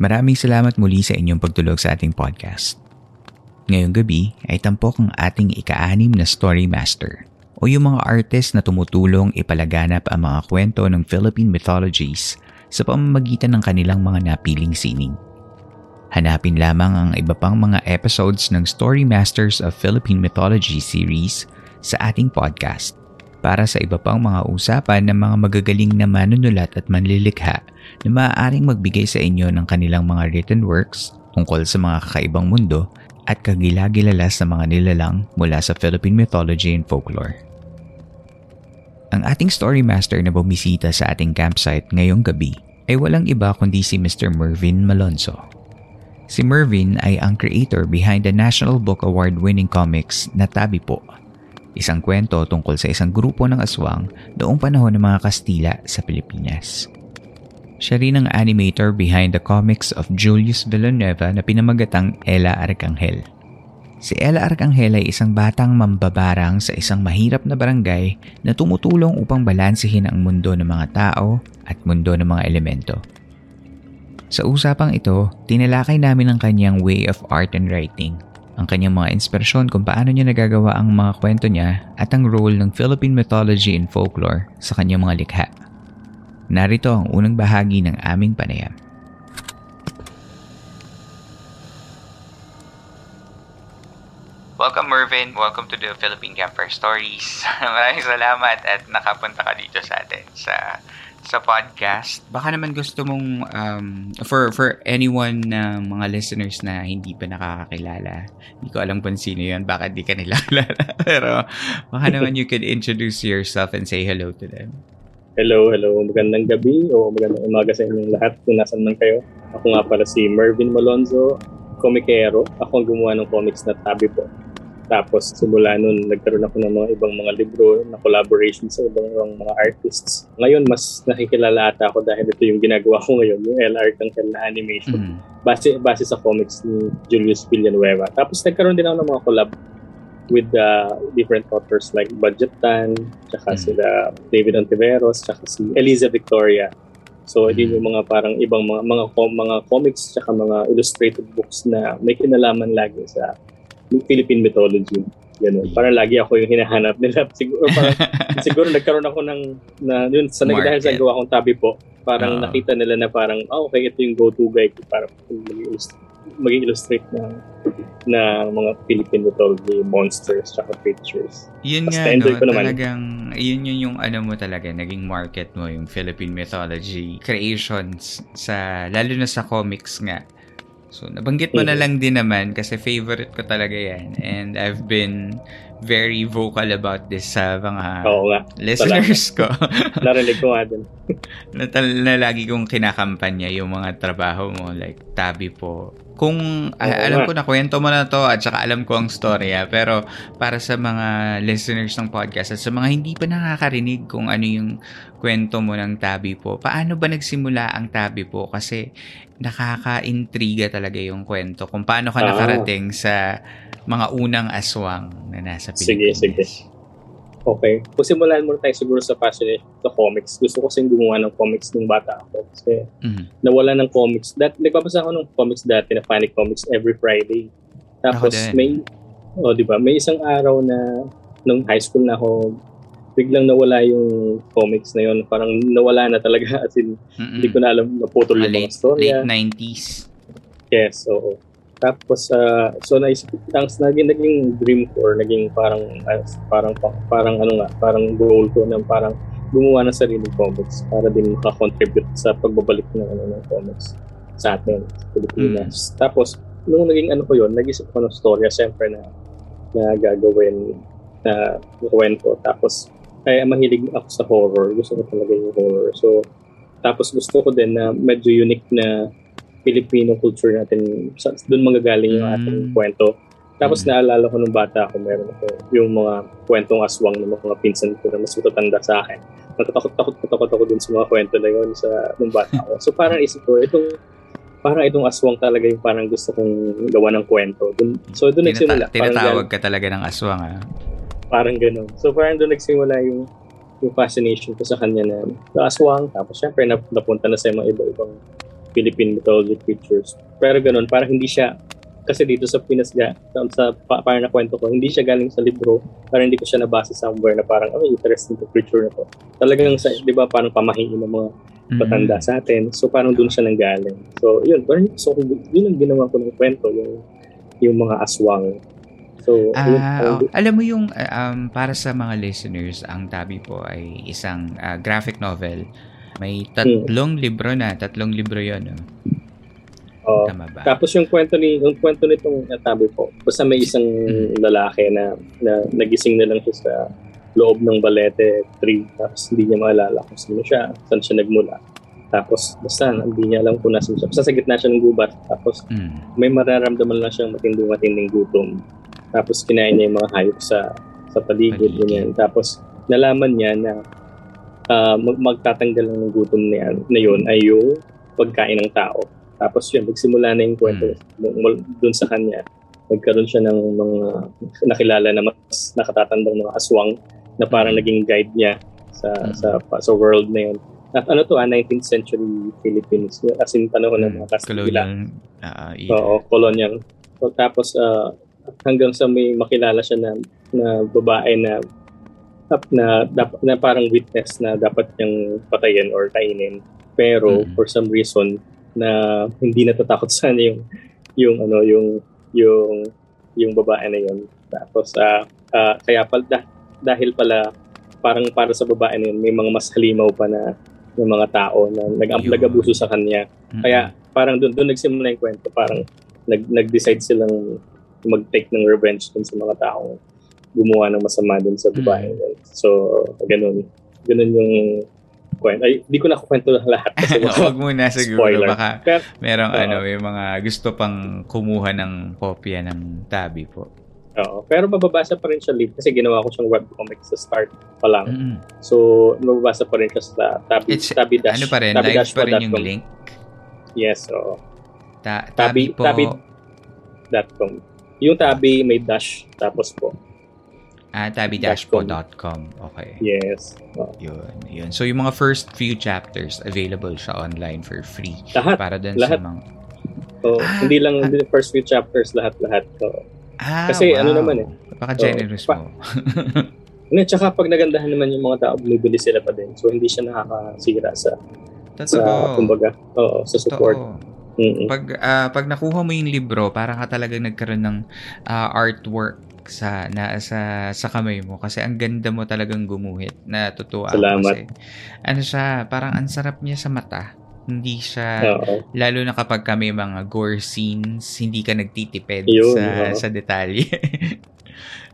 Maraming salamat muli sa inyong pagtulog sa ating podcast. Ngayong gabi ay tampok ang ating ika-anim na story master o yung mga artist na tumutulong ipalaganap ang mga kwento ng Philippine mythologies sa pamamagitan ng kanilang mga napiling sining. Hanapin lamang ang iba pang mga episodes ng Story Masters of Philippine Mythology series sa ating podcast para sa iba pang mga usapan ng mga magagaling na manunulat at manlilikha na maaaring magbigay sa inyo ng kanilang mga written works tungkol sa mga kakaibang mundo at kagilagilala sa mga nilalang mula sa Philippine mythology and folklore. Ang ating story master na bumisita sa ating campsite ngayong gabi ay walang iba kundi si Mr. Mervin Malonzo. Si Mervin ay ang creator behind the National Book Award-winning comics na Tabi Po, isang kwento tungkol sa isang grupo ng aswang noong panahon ng mga Kastila sa Pilipinas. Siya rin ang animator behind the comics of Julius Villanueva na pinamagatang Ella Arcangel. Si Ella Arcangel ay isang batang mambabarang sa isang mahirap na barangay na tumutulong upang balansehin ang mundo ng mga tao at mundo ng mga elemento. Sa usapang ito, tinalakay namin ang kanyang way of art and writing, ang kanyang mga inspirasyon kung paano niya nagagawa ang mga kwento niya at ang role ng Philippine mythology and folklore sa kanyang mga likha. Narito ang unang bahagi ng aming panayam. Welcome Mervin, welcome to the Philippine Camper Stories. Maraming salamat at nakapunta ka dito sa atin sa sa podcast. Baka naman gusto mong um, for for anyone na mga listeners na hindi pa nakakakilala. Hindi ko alam kung sino 'yon, baka di ka nila kilala. Pero baka naman you could introduce yourself and say hello to them. Hello, hello. Magandang gabi o magandang umaga sa inyong lahat kung nasan man kayo. Ako nga pala si Mervin Malonzo, komikero. Ako ang gumawa ng comics na Tabi po. Tapos simula nun, nagkaroon ako ng mga ibang mga libro na collaboration sa ibang, ibang mga artists. Ngayon, mas nakikilala ata ako dahil ito yung ginagawa ko ngayon, yung LR Tangkal na animation. Mm. Base, base sa comics ni Julius Villanueva. Tapos nagkaroon din ako ng mga collab with uh, different authors like Budget Tan, tsaka Mm. sila David Ontiveros, tsaka si Eliza Victoria. So, mm. din yung mga parang ibang mga mga com- mga comics tsaka mga illustrated books na may kinalaman lagi sa Philippine mythology. Ganun. Parang lagi ako yung hinahanap nila. Siguro, parang, siguro nagkaroon ako ng, na, yun, sa nag dahil sa gawa kong tabi po, parang Oo. nakita nila na parang, ah, okay, ito yung go-to guy ko para maging illustrate na na mga Philippine mythology monsters tsaka creatures. Yun nga, no, ko naman. talagang, yun yun yung ano mo talaga, naging market mo, yung Philippine mythology creations, sa, lalo na sa comics nga. So, nabanggit mo na Mhm. lang din naman kasi favorite ko talaga yan. And I've been very vocal about this sa mga Oo nga, listeners ko. narinig ko nga din. na, na lagi kong kinakampanya yung mga trabaho mo like tabi po kung ah, Oo alam nga. ko na kwento mo na to at saka alam ko ang storya pero para sa mga listeners ng podcast at sa mga hindi pa nakakarinig kung ano yung kwento mo ng tabi po paano ba nagsimula ang tabi po kasi nakaka-intriga talaga yung kwento kung paano ka Ah. nakarating sa mga unang aswang na nasa Sige, Pilipinas sige. Okay. Kung simulan muna tayo siguro sa fascination sa comics. Gusto ko kasing gumawa ng comics nung bata ako. Kasi Mhm. nawala ng comics. Dat, nagbabasa ako ng comics dati na Panic Comics every Friday. Tapos may, oh, di ba, may isang araw na nung high school na ako, biglang nawala yung comics na yun. Parang nawala na talaga. As in, hindi ko na alam, naputol Mga yung mga late, storya. late 90s Yes, oo. Tapos, ah, so naisip, ang naging, naging dream ko or naging parang, ah, parang, parang ano nga, parang goal ko na parang gumawa ng sariling comics para din makakontribute sa pagbabalik ng, ano, ng comics sa atin, sa Pilipinas. Tapos, nung naging ano ko yun, nag-isip ko ng storya, siyempre na, na gagawin na kwento. Tapos, ay mahilig ako sa horror. Gusto ko talaga yung horror. So, tapos gusto ko din na medyo unique na Filipino culture natin. Doon manggagaling yung ating Mm. kwento. Tapos Mm. naalala ko nung bata ako, meron ako yung mga kwentong aswang ng mga pinsan ko na mas matatanda sa akin. Natatakot-takot takot ako dun sa mga kwento na yun sa nung bata ako. So parang isip ko, itong parang itong aswang talaga yung parang gusto kong gawa ng kwento. Dun, so doon nagsimula. Tinata- Parang tinatawag ka talaga ng aswang ah. parang ganun. So parang doon nagsimula yung yung fascination ko sa kanya na aswang. Tapos syempre nap- napunta na sa mga iba-ibang Philippine mythology creatures. Pero ganun, parang hindi siya kasi dito sa Pinas ga, sa, pa, parang nakwento ko, hindi siya galing sa libro. Parang hindi ko siya nabasa somewhere na parang, oh, interesting to creature na to. Talagang sa, di ba, parang pamahiin ng mga matanda Mm. sa atin. So parang doon siya nanggaling. So yun, parang so, yun ang ginawa ko ng kwento, yung, yung mga aswang. So, yun, Ah, parang oh, alam mo yung uh, um, para sa mga listeners, ang Tabi po ay isang ah, graphic novel. May tatlong libro na, tatlong libro 'yon, no? oh, Tama ba? Tapos yung kwento ni yung kwento nitong natabi po, basta may isang Mm. lalaki na, na nagising na lang siya sa loob ng Balete tree tapos hindi niya maalala kung sino siya, saan siya nagmula. Tapos basta hindi niya alam kung nasan siya. Basta sa gitna siya ng gubat tapos Mm. may mararamdaman lang siyang matinding-matinding gutom. Tapos kinain niya yung mga hayop sa sa paligid, Paligid. ganyan. Tapos nalaman niya na ah, mag- magtatanggal ng gutom niya na yun ay yung pagkain ng tao. Tapos yun, nagsimula na yung kwento doon sa kanya. Nagkaroon siya ng mga nakilala na mas nakatatandang mga aswang na parang naging guide niya sa Mm. sa sa world na yun. At ano to, ah, 19th century Philippines. As in panahon ng mga Kastila. Colonial era. Oo, colonial. So, tapos ah, hanggang sa may makilala siya na, na babae na na, dap- na parang witness na dapat niyang patayin or kainin. Pero Mm. for some reason na hindi natatakot sa kanya yung yung ano yung yung yung babae na yun. Tapos ah ah, kaya pala dah- dahil pala parang para sa babae na yun may mga mas halimaw pa na ng mga tao na nag-abuso sa kanya. Mm-mm. Kaya parang doon doon nagsimula yung kwento. Parang nag nag-decide silang mag-take ng revenge dun sa mga taong gumawa ng masama dun sa babae. Mm. So, ganun. Ganun yung kwento. Ay, di ko na kukwento lahat kasi Huwag muna siguro spoiler. baka Pero- merong Oo. ano, may mga gusto pang kumuha ng kopya ng Tabi po. Oo. Pero mababasa pa rin siya live kasi ginawa ko siyang webcomic sa start pa lang. Mm-mm. So, mababasa pa rin siya sa tabi, It's- tabi dash. Ano pa rin, tabi live pa rin yung dash.com. link. Yes, oo. Ta- Tabi- tabi, po. tabi- .com. Yung tabi may dash tapos po. Ah, tabi-po.com. Okay. Yes. Oo. Yun, yun. So, yung mga first few chapters, available siya online for free. Lahat. Para dun Lahat. sa mga... So, Ah, hindi lang the first few chapters lahat-lahat. So, Ah, Kasi wow. ano naman eh. Napaka-generous pa- mo. Ano, tsaka pag nagandahan naman yung mga tao, bumibili sila pa din. So, hindi siya nakakasira sa, sa Totoo. kumbaga, oo, sa support. Totoo. Mm-mm. Pag, ah, pag nakuha mo yung libro, parang ka talagang nagkaroon ng ah, artwork sa na sa sa kamay mo kasi ang ganda mo talagang gumuhit natutuwa ako Salamat. kasi ano siya parang ang sarap niya sa mata hindi siya Oo. lalo na kapag kami mga gore scenes hindi ka nagtitipid Yun, sa oo. sa detalye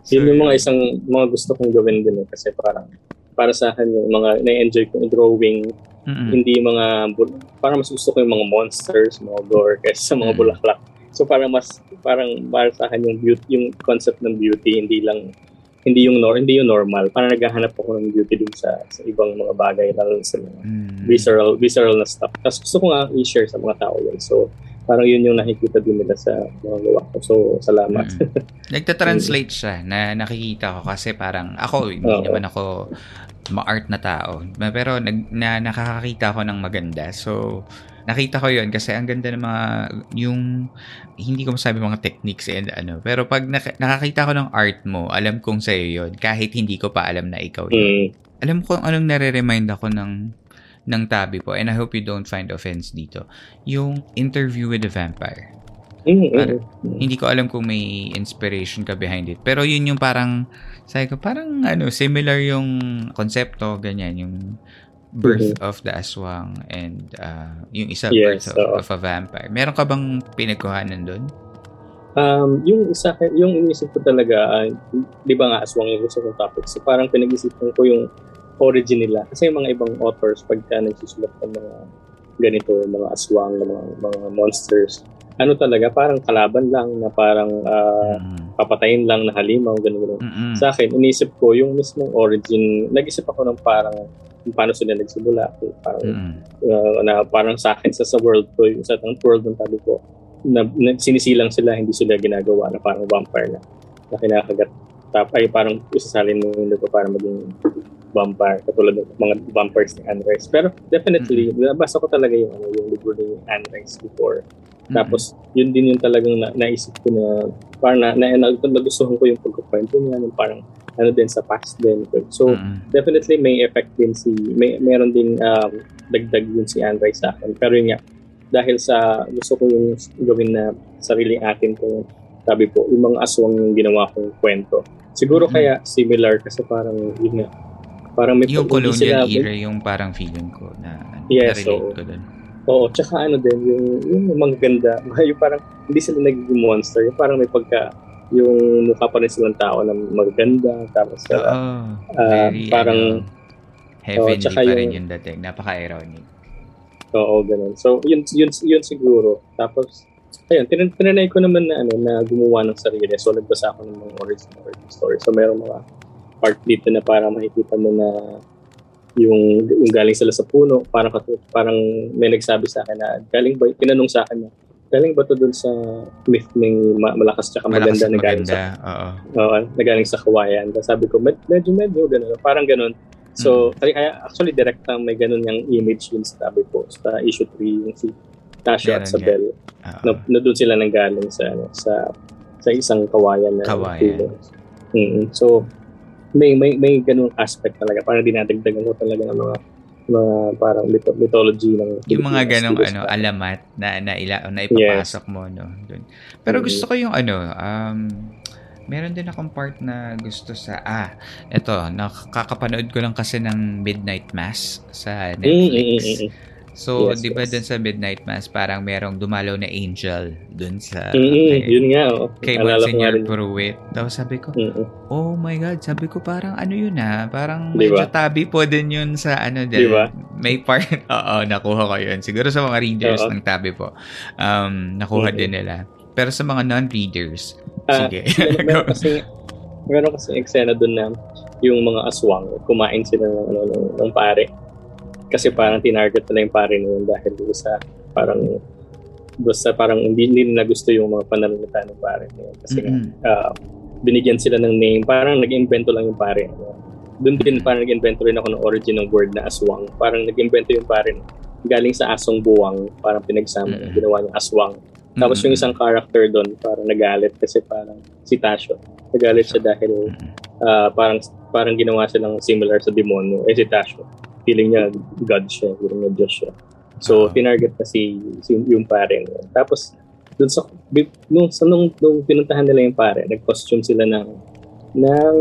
Yun yung mga isang mga gusto kong gawin din eh. Kasi parang, para sa akin yung mga na-enjoy kong drawing, Mm-mm. hindi mga, parang mas gusto ko yung mga monsters, mga gore, kaysa sa mga Mm. bulaklak. So parang mas parang para sa akin yung beauty, yung concept ng beauty hindi lang hindi yung nor hindi yung normal. Parang naghahanap ako ng beauty din sa sa ibang mga bagay lalo sa mga Mm. visceral visceral na stuff. Tapos gusto ko nga i-share sa mga tao yun. So parang yun yung nakikita din nila sa mga gawa ko. So salamat. Mm. Nagta-translate siya na nakikita ko kasi parang ako, hindi Oo. naman ako ma-art na tao. Pero nag, na, nakakakita ko ng maganda. So, nakita ko yun kasi ang ganda ng mga, yung, hindi ko masabi mga techniques and ano. Pero pag nak- nakakita ko ng art mo, alam kong sa'yo yun. Kahit hindi ko pa alam na ikaw yun. Mm. Alam ko anong nare-remind ako ng ng tabi po and I hope you don't find offense dito. Yung interview with the vampire. Mm, mm, Parang-. Hindi ko alam kung may inspiration ka behind it. Pero yun yung parang, sabi ko, parang ano, similar yung konsepto, ganyan, yung birth of the aswang and uh, yung isa Yes, birth of, oo. of a vampire. Meron ka bang pinagkuhanan doon? Um, yung isa, yung inisip ko talaga, ah, di ba nga aswang yung gusto kong topic. So parang pinag-isipan ko yung origin nila. Kasi yung mga ibang authors, pagka nagsusulat ng mga ganito, mga aswang, mga, mga monsters, ano talaga, parang kalaban lang na parang ah, Mm. papatayin lang na halimaw, gano'n, gano'n. Mm-mm. Sa akin, inisip ko yung mismong origin, nag-isip ako ng parang kung paano sila nagsimula. Parang, Mm-mm. uh, na parang sa akin, sa, sa world ko, yung sa ang world ng tabi ko, na, na sinisilang sila, hindi sila ginagawa na parang vampire na, na kinakagat. Tap, ay parang isasalin mo yung ko para maging vampire, katulad ng mga vampires ni Anne Rice. Pero definitely, nabasa ko talaga yung, ano, yung libro ni Anne Rice before. Tapos, yun din yung talagang na, naisip ko na parang na, na, na, nagustuhan ko yung pagkukwento niya, yung parang ano din sa past din. So, Mm-mm. definitely may effect din si, may, meron din um, dagdag yun si Rice sa akin. Pero yun nga, dahil sa gusto ko yung gawin na sarili akin kung sabi po, yung mga aswang yung ginawa kong kwento. Siguro Mhm. kaya similar kasi parang yun nga, parang may yung colonial sila- era yung parang feeling ko na ano, Yes, na-relate oo. ko doon. Oo, tsaka ano din, yung, yung mga ganda, yung parang hindi sila nagiging monster, yung parang may pagka, yung mukha pa rin silang tao na magaganda, tapos uh, very, parang- ano, heavenly tsaka pa rin yung dating. Napaka-ironic. Oo, ganun. So, yun, yun, yun siguro. Tapos, ayun, tin- tinanay ko naman na, ano, na gumawa ng sarili. So, nagbasa ako ng mga original origin story. So, meron mga part dito na parang makikita mo na yung, yung galing sila sa puno, parang, katu- parang may nagsabi sa akin na, galing ba, tinanong sa akin na, galing ba to dun sa myth ng ma- malakas tsaka Malakas maganda na galing sa. Oo. Oo, na galing sa kawayan. Tapos sabi ko, med- medyo, medyo, gano'n. Parang gano'n. So, kaya kaya actually direct ang may ganun yung image yun sa tabi ko sa issue 3 yung si Tasha at Sabel na, na doon sila nanggaling sa ano sa sa isang kawayan na Kawayan. puno. Mm, So may may may ganung aspect talaga parang dinadagdagan ko talaga ng mga mga parang mytho- mythology ng yung mga ganong ano alamat na na, ila, na ipapasok mo no dun. Pero Mm. gusto ko yung ano um meron din akong part na gusto sa ah eto nakakapanood ko lang kasi ng Midnight Mass sa Mm, mm, Netflix. mm, mm. So, Yes, di ba yes. dun sa Midnight Mass, parang merong dumalaw na angel dun sa Mm, mm, kay, yun nga oh. kay nga Monsignor. Pruitt. Tapos sabi ko, Mm, mm. oh my God, sabi ko parang ano yun ah, parang Di medyo tabi po din yun sa ano din. Di ba? May part, oo, nakuha ko yun. Siguro sa mga readers Oo. ng tabi po, um, nakuha Mhm. din nila. Pero sa mga non-readers, Ah, sige. Mer- meron kasi meron kasi eksena doon na yung mga aswang kumain sila ng, ano, ng, ng pare kasi parang tinarget nila yung pare na yun dahil doon sa parang basta parang hindi, hindi nila gusto yung mga pananalita ng pare na yun kasi Mm-mm. ah, binigyan sila ng name parang nag-invento lang yung pare doon din parang nag-invento rin ako ng origin ng word na aswang parang nag-invento yung pare galing sa asong buwang parang pinagsama Mm-mm. ginawa niyang aswang tapos yung isang character doon, parang nagalit kasi parang si Tasho. Nagalit siya dahil ah, parang parang ginawa silang similar sa demonyo. Eh si Tasho, feeling niya God siya, feeling niya Diyos siya. So, Ah. tinarget na si, si yung pare niya. Tapos, dun sa, nung, sa, nung, nung pinuntahan nila yung pare, nag-costume sila ng, ng,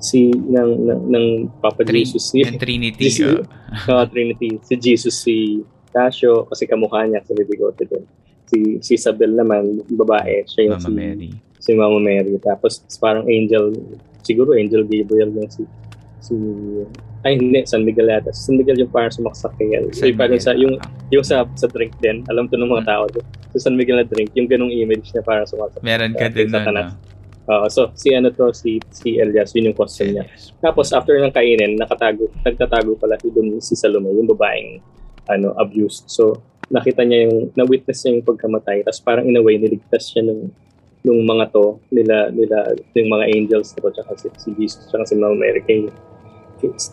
si, ng, ng, ng Papa Trin- Jesus. Si, Trinity. si, oh. uh, Trinity. Si Jesus, si Tasho, kasi kamukha niya, si bigote din. Si, si Isabel naman, babae, siya yung Mama si, Mary. si Mama Mary. Tapos parang angel, siguro angel Gabriel yung si si ay hindi, San Miguel yata. San Miguel yung parang sumaksak kay El. San Yung parang Miguel, sa, yung, yung sa, sa drink din, alam to ng mga Mm. tao. Sa San Miguel na drink, yung ganong image niya parang sumaksak. Meron ka sa- din tanas. no? Oo, so, si ano to, si, si Elias, yun yung costume niya. Tapos, after ng kainin, nakatago, nagtatago pala si dun si Salome, yung babaeng ano, abused. So, nakita niya yung, na-witness niya yung pagkamatay. Tapos parang in a way, niligtas siya nung, nung mga to, nila, nila, yung mga angels to, tsaka si, si Jesus, tsaka si Mama Mary kay,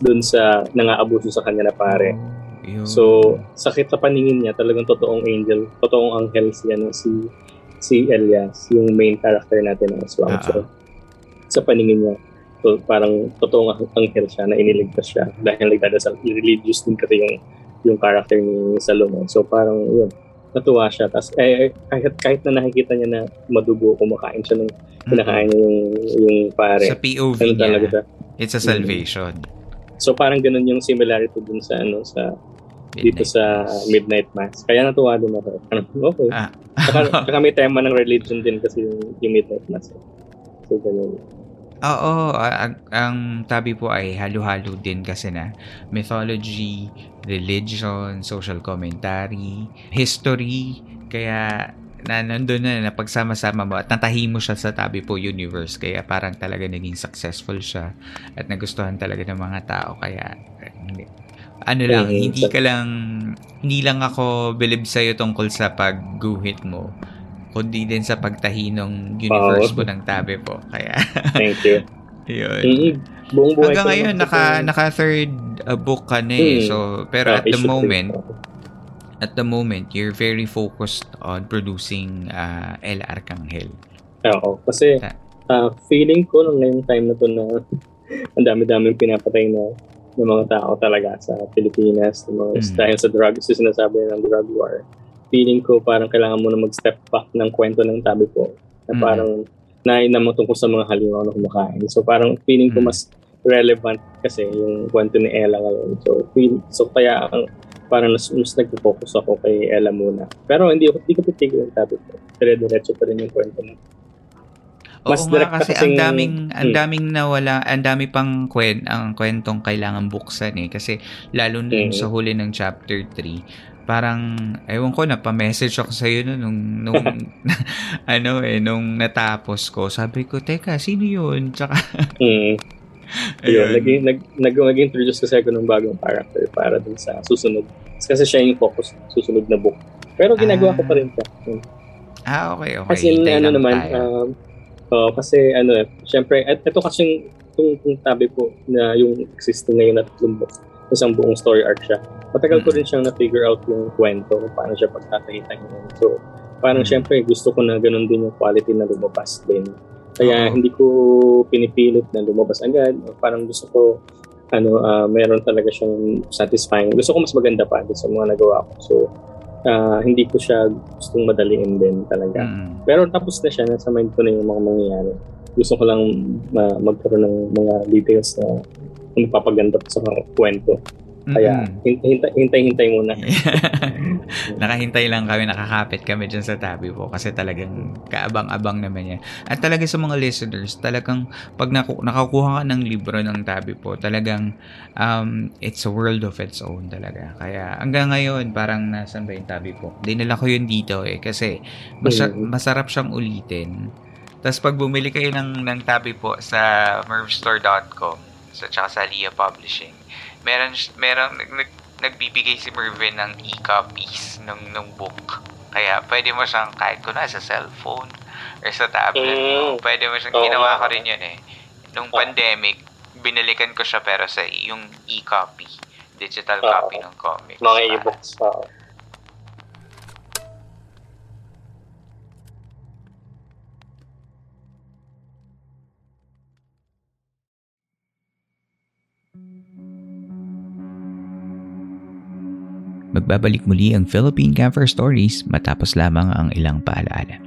dun sa nangaabuso sa kanya na pare. Yun. So, sakit sa paningin niya, talagang totoong angel, totoong anghel si, ano, si, si Elias, yung main character natin ng Aswang. Ah, So, sa paningin niya, so, parang totoong ang- anghel siya na iniligtas siya dahil nagdadasal. Religious din kasi yung, yung character ni Salome. So, parang, yun, natuwa siya. Tapos, eh, eh, kahit, kahit na nakikita niya na madugo, kumakain siya ng kinakain niya yung, yung pare. Sa POV Ano talaga niya, siya. it's a salvation. So, parang ganun yung similarity dun sa, ano, sa, dito Midnight sa Mass. Midnight Mass. Kaya natuwa din ako. Ano, okay. Ah. Saka, saka may tema ng religion din kasi yung, yung Midnight Mass. So, ganun. Oo, ang, ang tabi po ay halo-halo din kasi na mythology, religion, social commentary, history, kaya na nandun na na pagsama-sama mo at natahi mo siya sa tabi po universe. Kaya parang talaga naging successful siya at nagustuhan talaga ng mga tao. Kaya hindi- ano lang, Mhm. hindi ka lang hindi lang ako believe sa'yo tungkol sa pagguhit mo kundi din sa pagtahi ng universe Oo. mo ng tabi po kaya Thank you. yun mm Buong buhay Hanggang ngayon, naka, naka third uh, book ka na eh. Hmm. So, pero Ah, at the moment, at the moment, you're very focused on producing uh, El Arcangel. Oo. Kasi ah, feeling ko nung ngayong time na to na ang dami-daming pinapatay na ng mga tao talaga sa Pilipinas, ng mga, Mm. dahil sa drug, sa sinasabi ng drug war. Feeling ko parang kailangan mo na mag-step back ng kwento ng tabi ko na Mm. parang nain naman tungkol sa mga halimaw na kumakain. So parang feeling ko Mm. mas relevant kasi yung kwento ni Ella ngayon. So, feel, so kaya ang parang mas, mas nag-focus ako kay Ella muna. Pero hindi hindi ko titigil yung topic ko. Dire-diretso pa rin yung kwento mo. Mas Oo nga kasi ang daming ang Hmm. daming nawala, ang dami pang kwen, ang kwentong kailangan buksan eh kasi lalo na yung Hmm. sa huli ng chapter 3 parang ewan ko na pa-message ako sa iyo nung nung ano eh nung natapos ko sabi ko teka sino yun tsaka Mm. Ayun, naging, nag, nag, nag-introduce kasi ako ng bagong character para dun sa susunod. Kasi siya yung focus susunod na book. Pero ginagawa Ah. ko pa rin siya. Mm. ah okay okay Kasi Hintay ano naman, tayo. um, oh, kasi ano eh, syempre, et, ito kasi yung, yung tabi po na yung existing ngayon na tatlong book, isang buong story arc siya. Matagal ko Mm. rin siyang na-figure out yung kwento kung paano siya pagkakahitan So, parang Mm. syempre gusto ko na ganun din yung quality na lumabas din. Kaya Oo. hindi ko pinipilit na lumabas agad. Parang gusto ko ano, ah, meron talaga siyang satisfying. Gusto ko mas maganda pa sa mga nagawa ko. So, ah, hindi ko siya gustong madaliin din talaga. Mm. Pero tapos na siya, nasa mind ko na yung mga mangyayari. Gusto ko lang ma- magkaroon ng mga details na magpapaganda pa sa kwento. Kaya Mm-mm. hin- hintay- hintay-hintay muna. Nakahintay lang kami, nakakapit kami dyan sa tabi po kasi talagang kaabang-abang naman yan. At talaga sa mga listeners, talagang pag naku- nakakuha ka ng libro ng tabi po, talagang um, it's a world of its own talaga. Kaya hanggang ngayon, parang nasan ba yung tabi po? Dinala ko yun dito eh kasi masya- Mm. masarap siyang ulitin. Tapos pag bumili kayo ng, ng tabi po sa mervstore.com sa tsaka sa Lia Publishing, meron meron nag, nag, nagbibigay si Mervin ng e-copies ng ng book. Kaya pwede mo siyang kahit ko na sa cellphone or sa tablet mo. Mm. Pwede mo siyang Oo ginawa ko rin yun eh. Nung pandemic, binalikan ko siya pero sa yung e-copy. Digital copy ng comics. Mga e-books. oo. Magbabalik muli ang Philippine Camper Stories matapos lamang ang ilang paalaala.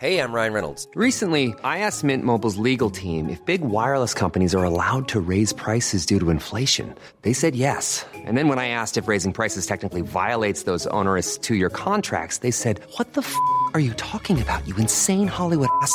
Hey, I'm Ryan Reynolds. Recently, I asked Mint Mobile's legal team if big wireless companies are allowed to raise prices due to inflation. They said yes. And then when I asked if raising prices technically violates those onerous two year contracts, they said, What the f are you talking about, you insane Hollywood ass?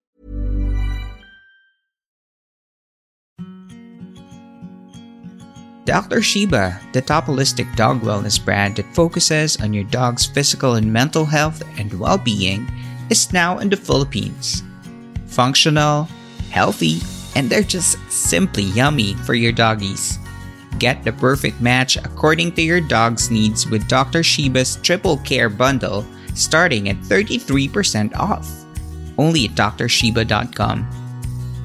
Dr. Sheba, the top holistic dog wellness brand that focuses on your dog's physical and mental health and well being, is now in the Philippines. Functional, healthy, and they're just simply yummy for your doggies. Get the perfect match according to your dog's needs with Dr. Sheba's Triple Care Bundle starting at 33% off. Only at drshiba.com.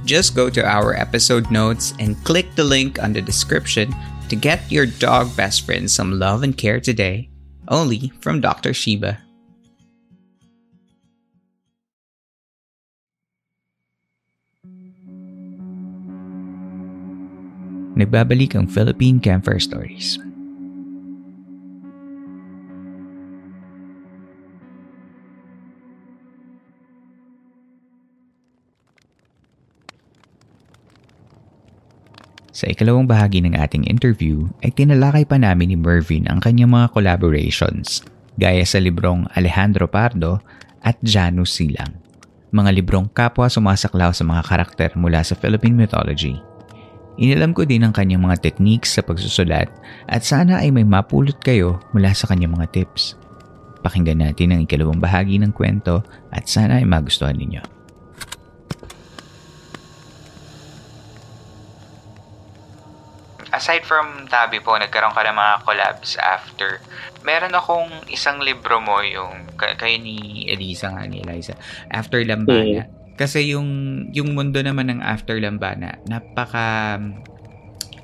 Just go to our episode notes and click the link on the description to get your dog best friend some love and care today. Only from Dr. Shiba. Nagbabalik ang Philippine Campfire Stories. Sa ikalawang bahagi ng ating interview ay tinalakay pa namin ni Mervin ang kanyang mga collaborations gaya sa librong Alejandro Pardo at Janus Silang. Mga librong kapwa sumasaklaw sa mga karakter mula sa Philippine mythology. Inilam ko din ang kanyang mga techniques sa pagsusulat at sana ay may mapulot kayo mula sa kanyang mga tips. Pakinggan natin ang ikalawang bahagi ng kwento at sana ay magustuhan ninyo. Aside from Tabi po, nagkaroon ka ng mga collabs after. Meron akong isang libro mo, yung kay, kayo ni Elisa nga ni Eliza, After Lambana. Kasi yung yung mundo naman ng After Lambana, napaka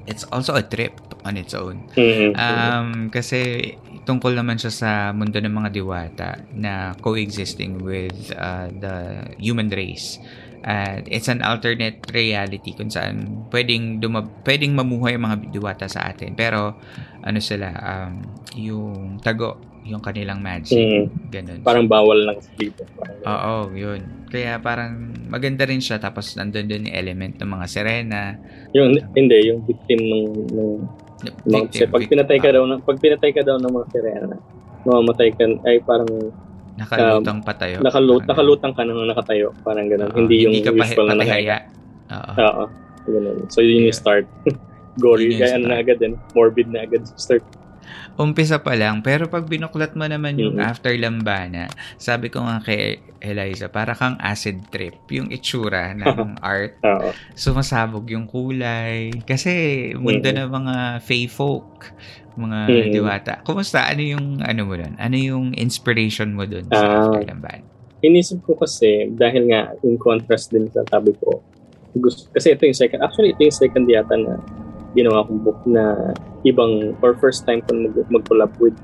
it's also a trip on its own. Mhm. Um, kasi tungkol naman siya sa mundo ng mga diwata na coexisting with uh, the human race. And it's an alternate reality kung saan pwedeng, duma- pwedeng mamuhay ang mga diwata sa atin. Pero ano sila, um, yung tago, yung kanilang magic. Mhm. Ganun. Parang bawal lang sa dito. Oo, yun. Kaya parang maganda rin siya. Tapos nandun din yung element ng mga sirena. yung, hindi, yung victim ng, ng mga, kasi pag pinatay ka daw, ng, pag pinatay ka daw ng mga sirena, mamamatay ka, ay parang Nakalutang patayo. nakalut, nakalutang ka nang nakatayo. Parang ganun. Oo, hindi yung ka pahi- usual na patihaya. nakahiga. Oo. Oo. Ganun. So yun yung Yeah. start. Gory. Yun Kaya ano na agad din. Morbid na agad start. Umpisa pa lang. Pero pag binuklat mo naman yung Mhm. after lambana, sabi ko nga kay Eliza, para kang acid trip. Yung itsura ng art. Sumasabog yung kulay. Kasi mundo Mhm. ng mga fey folk. Mga Mhm. diwata. Kumusta? Ano yung ano mo doon? Ano yung inspiration mo doon sa Ah. after lambana? Inisip ko kasi, dahil nga in contrast din sa tabi ko, gusto, kasi ito yung second, actually ito yung second yata na ginawa kong book na ibang, or first time ko mag, mag-collab with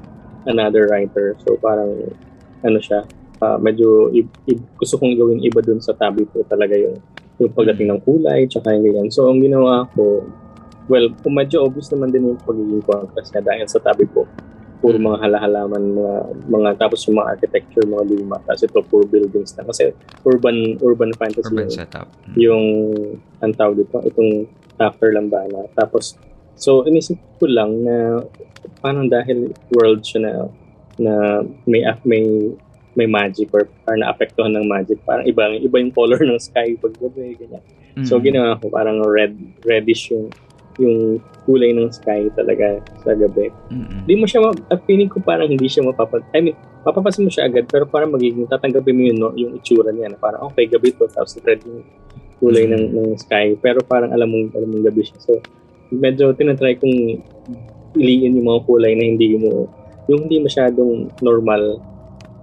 another writer. So parang, ano siya, ah, medyo, i- i- gusto kong gawin iba dun sa tabi ko talaga yung, yung pagdating ng kulay, tsaka yung ganyan. So ang ginawa ko, well, kung medyo obvious naman din yung pagiging contrast niya dahil sa tabi ko, puro mga halahalaman, mga, mga tapos yung mga architecture, mga luma, tapos ito puro buildings na. Kasi urban urban fantasy Urban yung, setup. Mm. yung ang tawag dito, itong after Lambana. Tapos, so inisip ko lang na parang dahil world siya na na may may may magic or parang naapektuhan ng magic. Parang iba, iba yung color ng sky pag gabi, ganyan. So Mm. ginawa ko parang red reddish yung yung kulay ng sky talaga sa gabi. Hindi mo siya, ma- at feeling ko parang hindi siya mapapag, I mean, mapapansin mo siya agad, pero parang magiging tatanggapin mo yun, no, yung itsura niya, na parang, okay, gabi to, tapos red yung kulay ng, ng sky, pero parang alam mong, alam mong gabi siya. So, medyo tinatry kong iliin yung mga kulay na hindi mo, yung hindi masyadong normal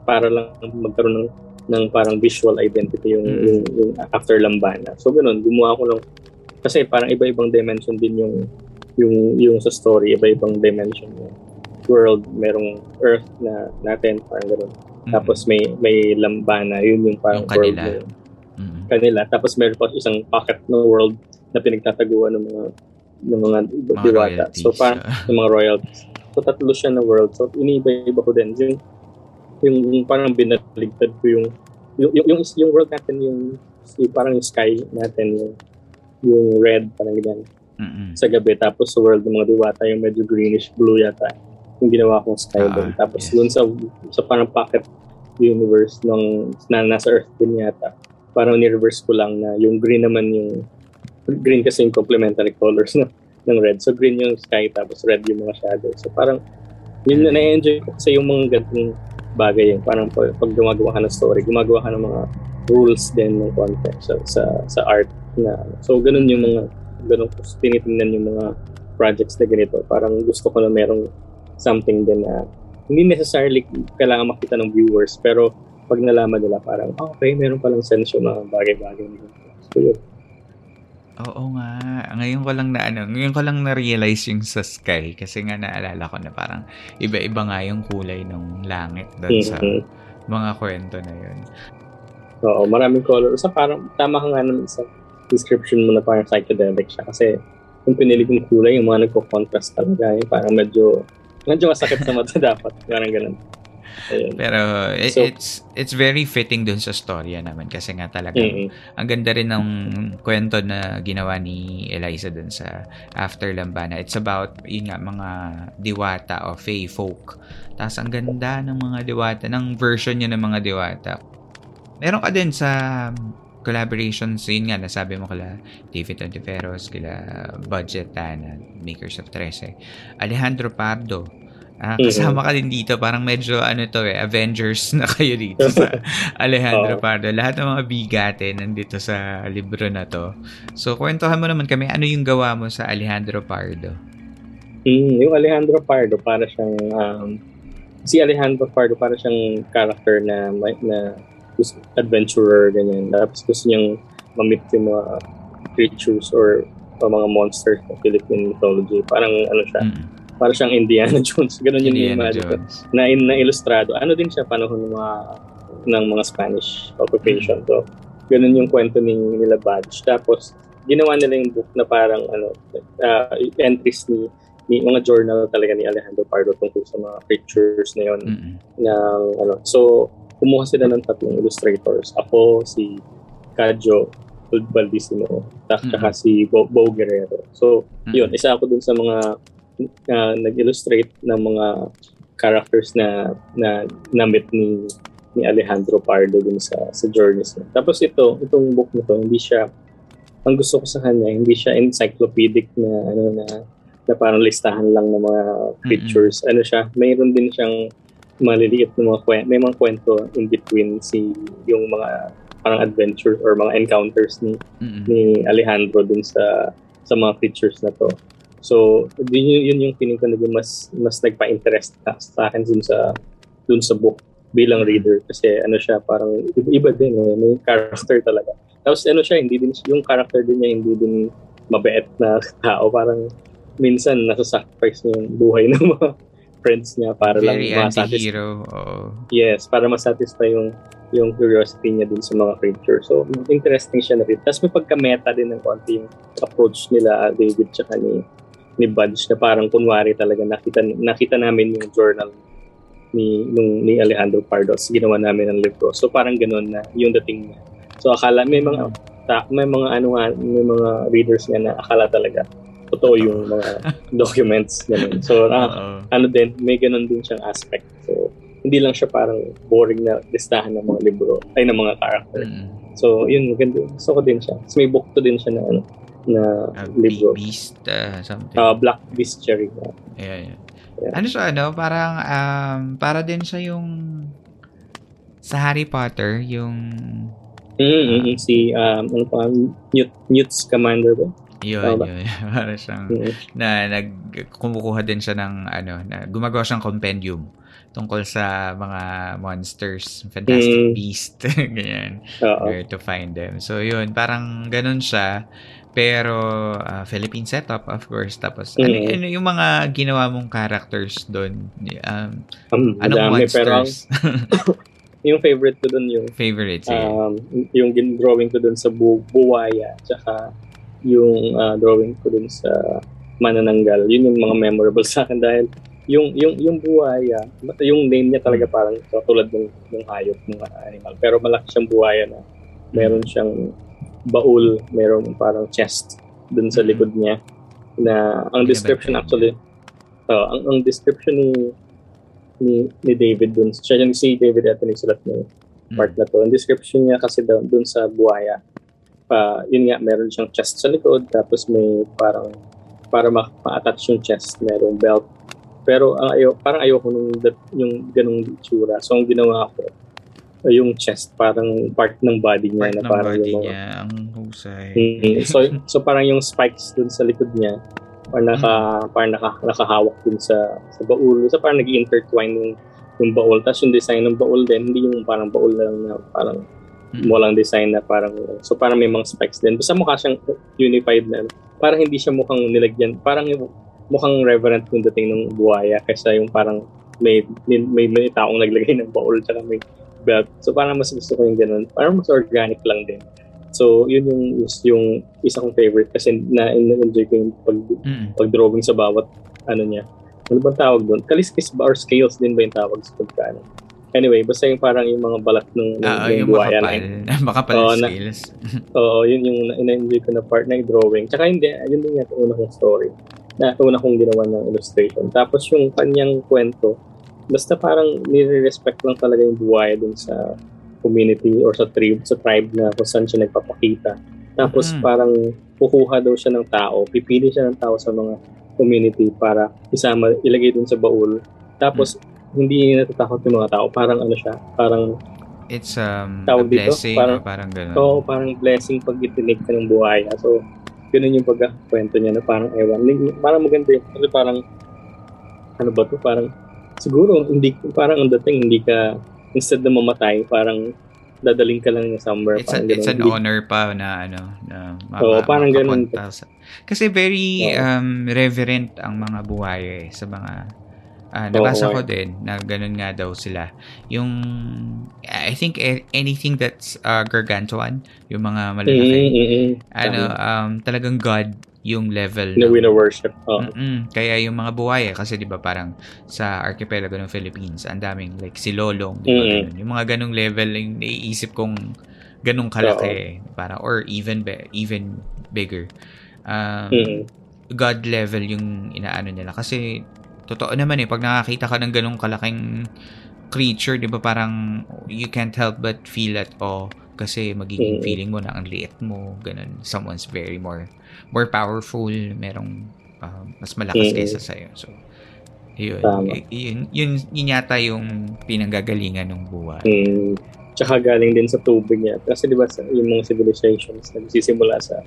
para lang magkaroon ng ng parang visual identity yung, Mm. yung, yung after lambana. So ganun, gumawa ko ng kasi parang iba-ibang dimension din yung yung yung sa story, iba-ibang dimension yung world, merong earth na natin, parang ganun. Mm-mm. Tapos may may lambana, yun yung parang Yung kanila. world na Mm-mm. kanila. Tapos meron pa isang pocket ng world na pinagtataguan ng mga ng mga Mga diwata. So parang ng mga royalties. So tatlo siya na world. So iniiba-iba ko din. Yung, yung, yung parang binaligtad ko yung yung, yung, yung, yung world natin, yung, yung parang yung sky natin, yung, yung red, parang ganyan, Mm-mm. sa gabi. Tapos sa world ng mga diwata, yung medyo greenish blue yata, yung ginawa kong sky Ah, doon. Tapos yes. doon sa, sa parang pocket universe ng na nasa Earth din yata, parang ni-reverse ko lang na yung green naman yung green kasi yung complementary colors no, ng red. So green yung sky tapos red yung mga shadows. So parang yun na na-enjoy ko kasi yung mga ganitong bagay yung parang pag, pag gumagawa ka ng story, gumagawa ka ng mga rules din ng content sa, sa, sa art na so ganun yung mga ganun ko tinitingnan yung mga projects na ganito. Parang gusto ko na merong something din na hindi necessarily kailangan makita ng viewers pero pag nalaman nila parang oh, okay, meron palang sense yung mga bagay-bagay na. So yun. Oo nga. Ngayon ko lang na ano, ngayon ko lang na-realize yung sa sky kasi nga naalala ko na parang iba-iba nga yung kulay ng langit doon sa Mhm. mga kwento na yun. Oo, maraming color. So parang tama ka nga naman sa description mo na parang psychedelic siya kasi yung pinili kong kulay, yung mga nagko-contrast talaga, yung parang medyo medyo masakit sa mata dapat. Parang ganun. Ayun. Pero i- So- it's it's very fitting dun sa storya naman kasi nga talaga Mm-mm. ang ganda rin ng kwento na ginawa ni Eliza dun sa After Lambana. It's about yun nga mga diwata o fae folk. Tapos ang ganda ng mga diwata, ng version niya ng mga diwata. Meron ka din sa collaborations, yun nga, nasabi mo kala David Ontiveros, kila Budget Tana, Makers of 13. Alejandro Pardo, Ah, kasama ka din dito. Parang medyo ano to eh, Avengers na kayo dito sa Alejandro Oo. Pardo. Lahat ng mga bigate nandito sa libro na to. So, kwentuhan mo naman kami, ano yung gawa mo sa Alejandro Pardo? Mm, yung Alejandro Pardo para siyang um, si Alejandro Pardo para siyang character na na adventurer ganyan. Tapos gusto niyang ma-meet yung mga creatures or o mga monsters ng Philippine mythology. Parang ano siya, Mm. Para siyang Indiana Jones. Ganun yung Indiana ko. Jones. Na, na ilustrado. Ano din siya panahon ng mga ng mga Spanish occupation. So, ganun yung kwento ni nila Badge. Tapos, ginawa nila yung book na parang ano, uh, entries ni, ni mga journal talaga ni Alejandro Pardo tungkol sa mga pictures na yun Mm-mm. ng ano. So, kumuha sila ng tatlong illustrators. Ako, si Kadjo Baldissimo, at saka Mhm. si Bo, Bo Guerrero. So, Mm-mm. yun, isa ako dun sa mga uh, nag-illustrate ng mga characters na na namit ni ni Alejandro Pardo dun sa sa journeys niya. Tapos ito, itong book na to, hindi siya ang gusto ko sa kanya, hindi siya encyclopedic na ano na na parang listahan lang ng mga creatures. Ano siya, mayroon din siyang maliliit na mga kwento, may mga kwento in between si yung mga parang adventures or mga encounters ni Mm-mm. ni Alejandro dun sa sa mga creatures na to. So, yun, yun, yun yung feeling ko na mas mas nagpa-interest ka sa akin dun sa dun sa book bilang reader kasi ano siya parang iba, iba din eh, may character talaga. Tapos ano siya hindi din yung character din niya hindi din mabait na tao parang minsan nasa-sacrifice niya yung buhay ng mga friends niya para Very lang masatisfy. Oo. Yes, para masatisfy yung yung curiosity niya dun sa mga creature. So, interesting siya na rin. Tapos may pagka-meta din ng konti yung approach nila, David, tsaka ni, ni Budge, na parang kunwari talaga nakita, nakita namin yung journal ni nung ni Alejandro Pardo Tapos ginawa namin ng libro. So parang ganoon na yung dating niya. So akala may mga ta, may mga ano nga, may mga readers nga na akala talaga totoo yung mga documents ganun. So ah, Oo. ano din, may ganun din siyang aspect. So, hindi lang siya parang boring na listahan ng mga libro, ay ng mga character. Mm-mm. So, yun, maganda. Gusto ko din siya. Tapos may book to din siya na ano, na Uh, libro. Beast, uh, something. Uh, Black Beast Cherry. Uh, Yeah, yeah. Yeah. Ano siya, ano? Parang, um, para din siya yung sa Harry Potter, yung mm, mm, mm, si, um, ano pa, Newt, Newt's Commander ba? yun, Tama yun. para siyang, Mm, na nag, kumukuha din siya ng, ano, na, gumagawa siyang compendium tungkol sa mga monsters, Fantastic Mm. Beast, ganyan, Oo. where to find them. So, yun, parang ganun siya. Pero, ah, Philippine setup, of course. Tapos, ano, Mm. ano yung mga ginawa mong characters doon? Um, Um, anong madami, pero monsters? yung favorite ko dun yung Favorites, eh. um, yung gin- drawing ko dun sa bu- buwaya tsaka yung ah, drawing ko dun sa manananggal yun yung mga memorable sa akin dahil yung yung yung buwaya yung name niya talaga parang katulad ng ng hayop ng animal pero malaki siyang buwaya na meron siyang baul meron parang chest dun sa Mm. likod niya na ang description actually uh, ang ang description ni ni, ni David dun siya yung si David ito nagsulat ng Mm. part na to. Ang description niya kasi doon dun sa buhaya, pa yun nga, meron siyang chest sa likod, tapos may parang, para ma- ma-attach yung chest, merong belt. Pero ang ayo, parang ayoko nung yung ganung itsura. So ang ginawa ko, yung chest, parang part ng body niya. Part na ng parang body yung mga- niya. Ang husay. Mm, so, so parang yung spikes dun sa likod niya, parang naka, parang naka, nakahawak dun sa, sa baul. So parang nag-intertwine yung, yung baul. Tapos yung design ng baul din, hindi yung parang baul lang na parang Mm. walang design na parang, so parang may mga spikes din. Basta mukha siyang unified na, parang hindi siya mukhang nilagyan, parang yung mukhang reverent yung dating ng buhaya kaysa yung parang may, may, may, may taong naglagay ng baul tsaka may belt. So parang mas gusto ko yung ganun. Parang mas organic lang din. So, yun yung, yung isa kong favorite kasi na, na-enjoy ko yung pag, Mm. pag-drawing sa bawat ano niya. Ano bang tawag doon? Kaliskis ba or scales din ba yung tawag sa pagkano? Anyway, basta yung parang yung mga balat ng, ng, ng yung buhaya makapal. na makapal na- scales. Oo, yun yung na- na-enjoy ko na part na yung drawing. Tsaka hindi, yun din yung una kong story. Na una kong ginawa ng illustration. Tapos yung kanyang kwento, basta parang nire-respect lang talaga yung buhay dun sa community or sa tribe, sa tribe na kung saan siya nagpapakita. Tapos Mhm. parang kukuha daw siya ng tao, pipili siya ng tao sa mga community para isama, ilagay dun sa baul. Tapos hindi natatakot yung mga tao. Parang ano siya, parang It's um, a Tawag dito, blessing. parang- Parang, parang ganun. Oo, parang blessing pag itinig ka ng buhaya. So, ganun yung pagkakwento niya na parang ewan. Parang maganda yun. Kasi parang, ano ba to? Parang, siguro, hindi, parang ang dating, hindi ka, instead na mamatay, parang dadaling ka lang niya somewhere. It's, a, it's an ganun. honor pa na ano na ma- Oo, ma- parang ganun. sa- kasi very Oo. um, reverent ang mga buhay eh, sa mga ah, nabasa Oo, ko din na ganun nga daw sila yung I think anything that's uh, gargantuan yung mga malalaki mm, mm. ano um, talagang god yung level Na ng-. Oo. Mm-mm. Kaya yung mga buhay kasi 'di ba parang sa archipelago ng Philippines, ang daming like si Lolong, 'di ba? Mm. ganun. Yung mga ganung level yung naiisip kong ganung kalaki, parang or even be, even bigger. Um, Mm. God level yung inaano nila kasi totoo naman eh pag nakakita ka ng ganung kalaking creature, 'di ba parang you can't help but feel at oh kasi magiging Mm. feeling mo na ang liit mo, ganun. Someone's very more more powerful, merong uh, mas malakas Mm. kaysa sa'yo. So, yun. Y- yun, yun, yun yata yung pinanggagalingan ng buhay. Mm. Tsaka galing din sa tubig niya. Kasi di ba sa- yung mga civilizations nagsisimula sa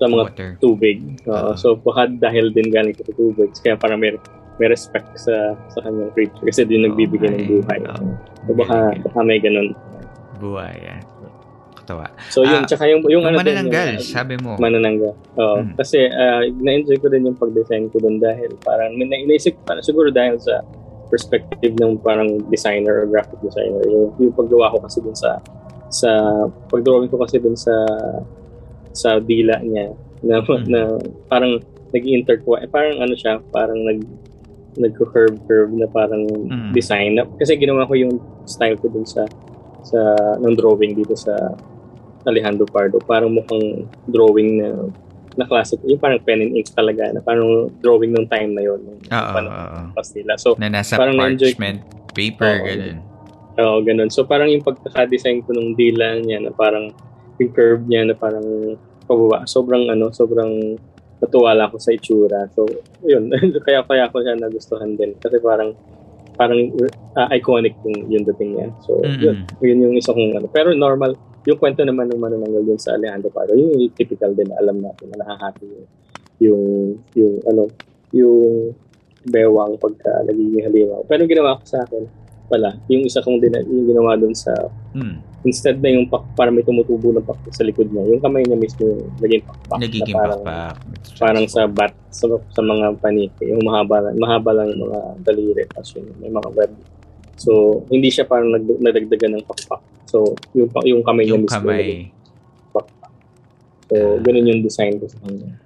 sa mga Water. tubig. Oo. Oo. so baka dahil din galing sa tubig, kaya parang may, may respect sa sa kanyang creature kasi din nagbibigay ng Oo, buhay. oo. So baka, baka may ganun. Buhay, yan. Katawa. So yun, Ah, tsaka yung, yung, Yung ano manananggal, yung, sabi mo. manananggal. Oo. Mm. Kasi ah, na-enjoy ko din yung pag-design ko doon dahil parang may na- inaisip ko parang siguro dahil sa perspective ng parang designer or graphic designer. Yung, yung paggawa ko kasi dun sa sa pagdrawing ko kasi dun sa sa dila niya na, Mm. na parang nag-intertwine parang ano siya parang nag nagko-curve curve na parang Mm. design na, kasi ginawa ko yung style ko dun sa sa ng drawing dito sa Alejandro Pardo parang mukhang drawing na na classic yung parang pen and ink talaga na parang drawing ng time na yon Oo, oo, pastila so Na nasa Parang parchment paper, Oo. ganun. Oo, ganun. So parang yung pagkaka-design ko nung dila niya na parang yung curve niya na parang pababa. Sobrang ano, sobrang natuwa lang ako sa itsura. So, yun. kaya kaya ko siya nagustuhan din. Kasi parang parang uh, iconic yung, yung dating niya. So, mm-hmm. yun. Yun yung isa kong ano. Pero normal, yung kwento naman ng manananggal dun sa Alejandro Paro, yun yung typical din na alam natin na nakahati yung, yung, yung ano, yung bewang pagka nagiging halimaw. Pero ginawa ko sa akin, pala, yung isa kong din, yung ginawa dun sa mm instead na yung pak, parang may tumutubo ng pakpak sa likod niya, yung kamay niya mismo yung naging pakpak. Nagiging na parang, pakpak. Parang sa bat, sa, sa mga paniki, yung mahaba, mahaba lang yung mga daliri, tapos yung may mga web. So, hindi siya parang nag, nadagdagan ng pakpak. So, yung, yung kamay yung niya mismo kamay. pakpak. So, uh, ganun yung design ko sa kanya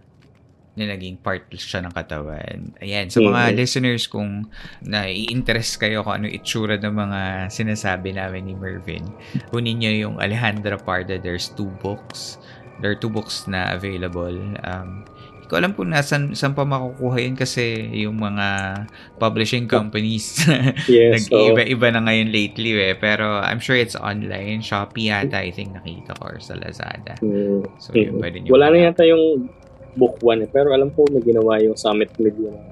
na naging part siya ng katawan. Ayan, sa mga mm-hmm. listeners kung nai-interest kayo kung ano itsura ng mga sinasabi namin ni Mervin, kunin niyo yung Alejandra Parda. There's two books. There are two books na available. Um, hindi ko alam kung nasan saan pa makukuha yun kasi yung mga publishing companies yes, nag-iba-iba na ngayon lately eh. Pero I'm sure it's online. Shopee yata I think nakita ko or sa Lazada. Mm. So yun, pwede nyo Wala na yata yung book 1 eh. Pero alam ko may ginawa yung Summit Media na,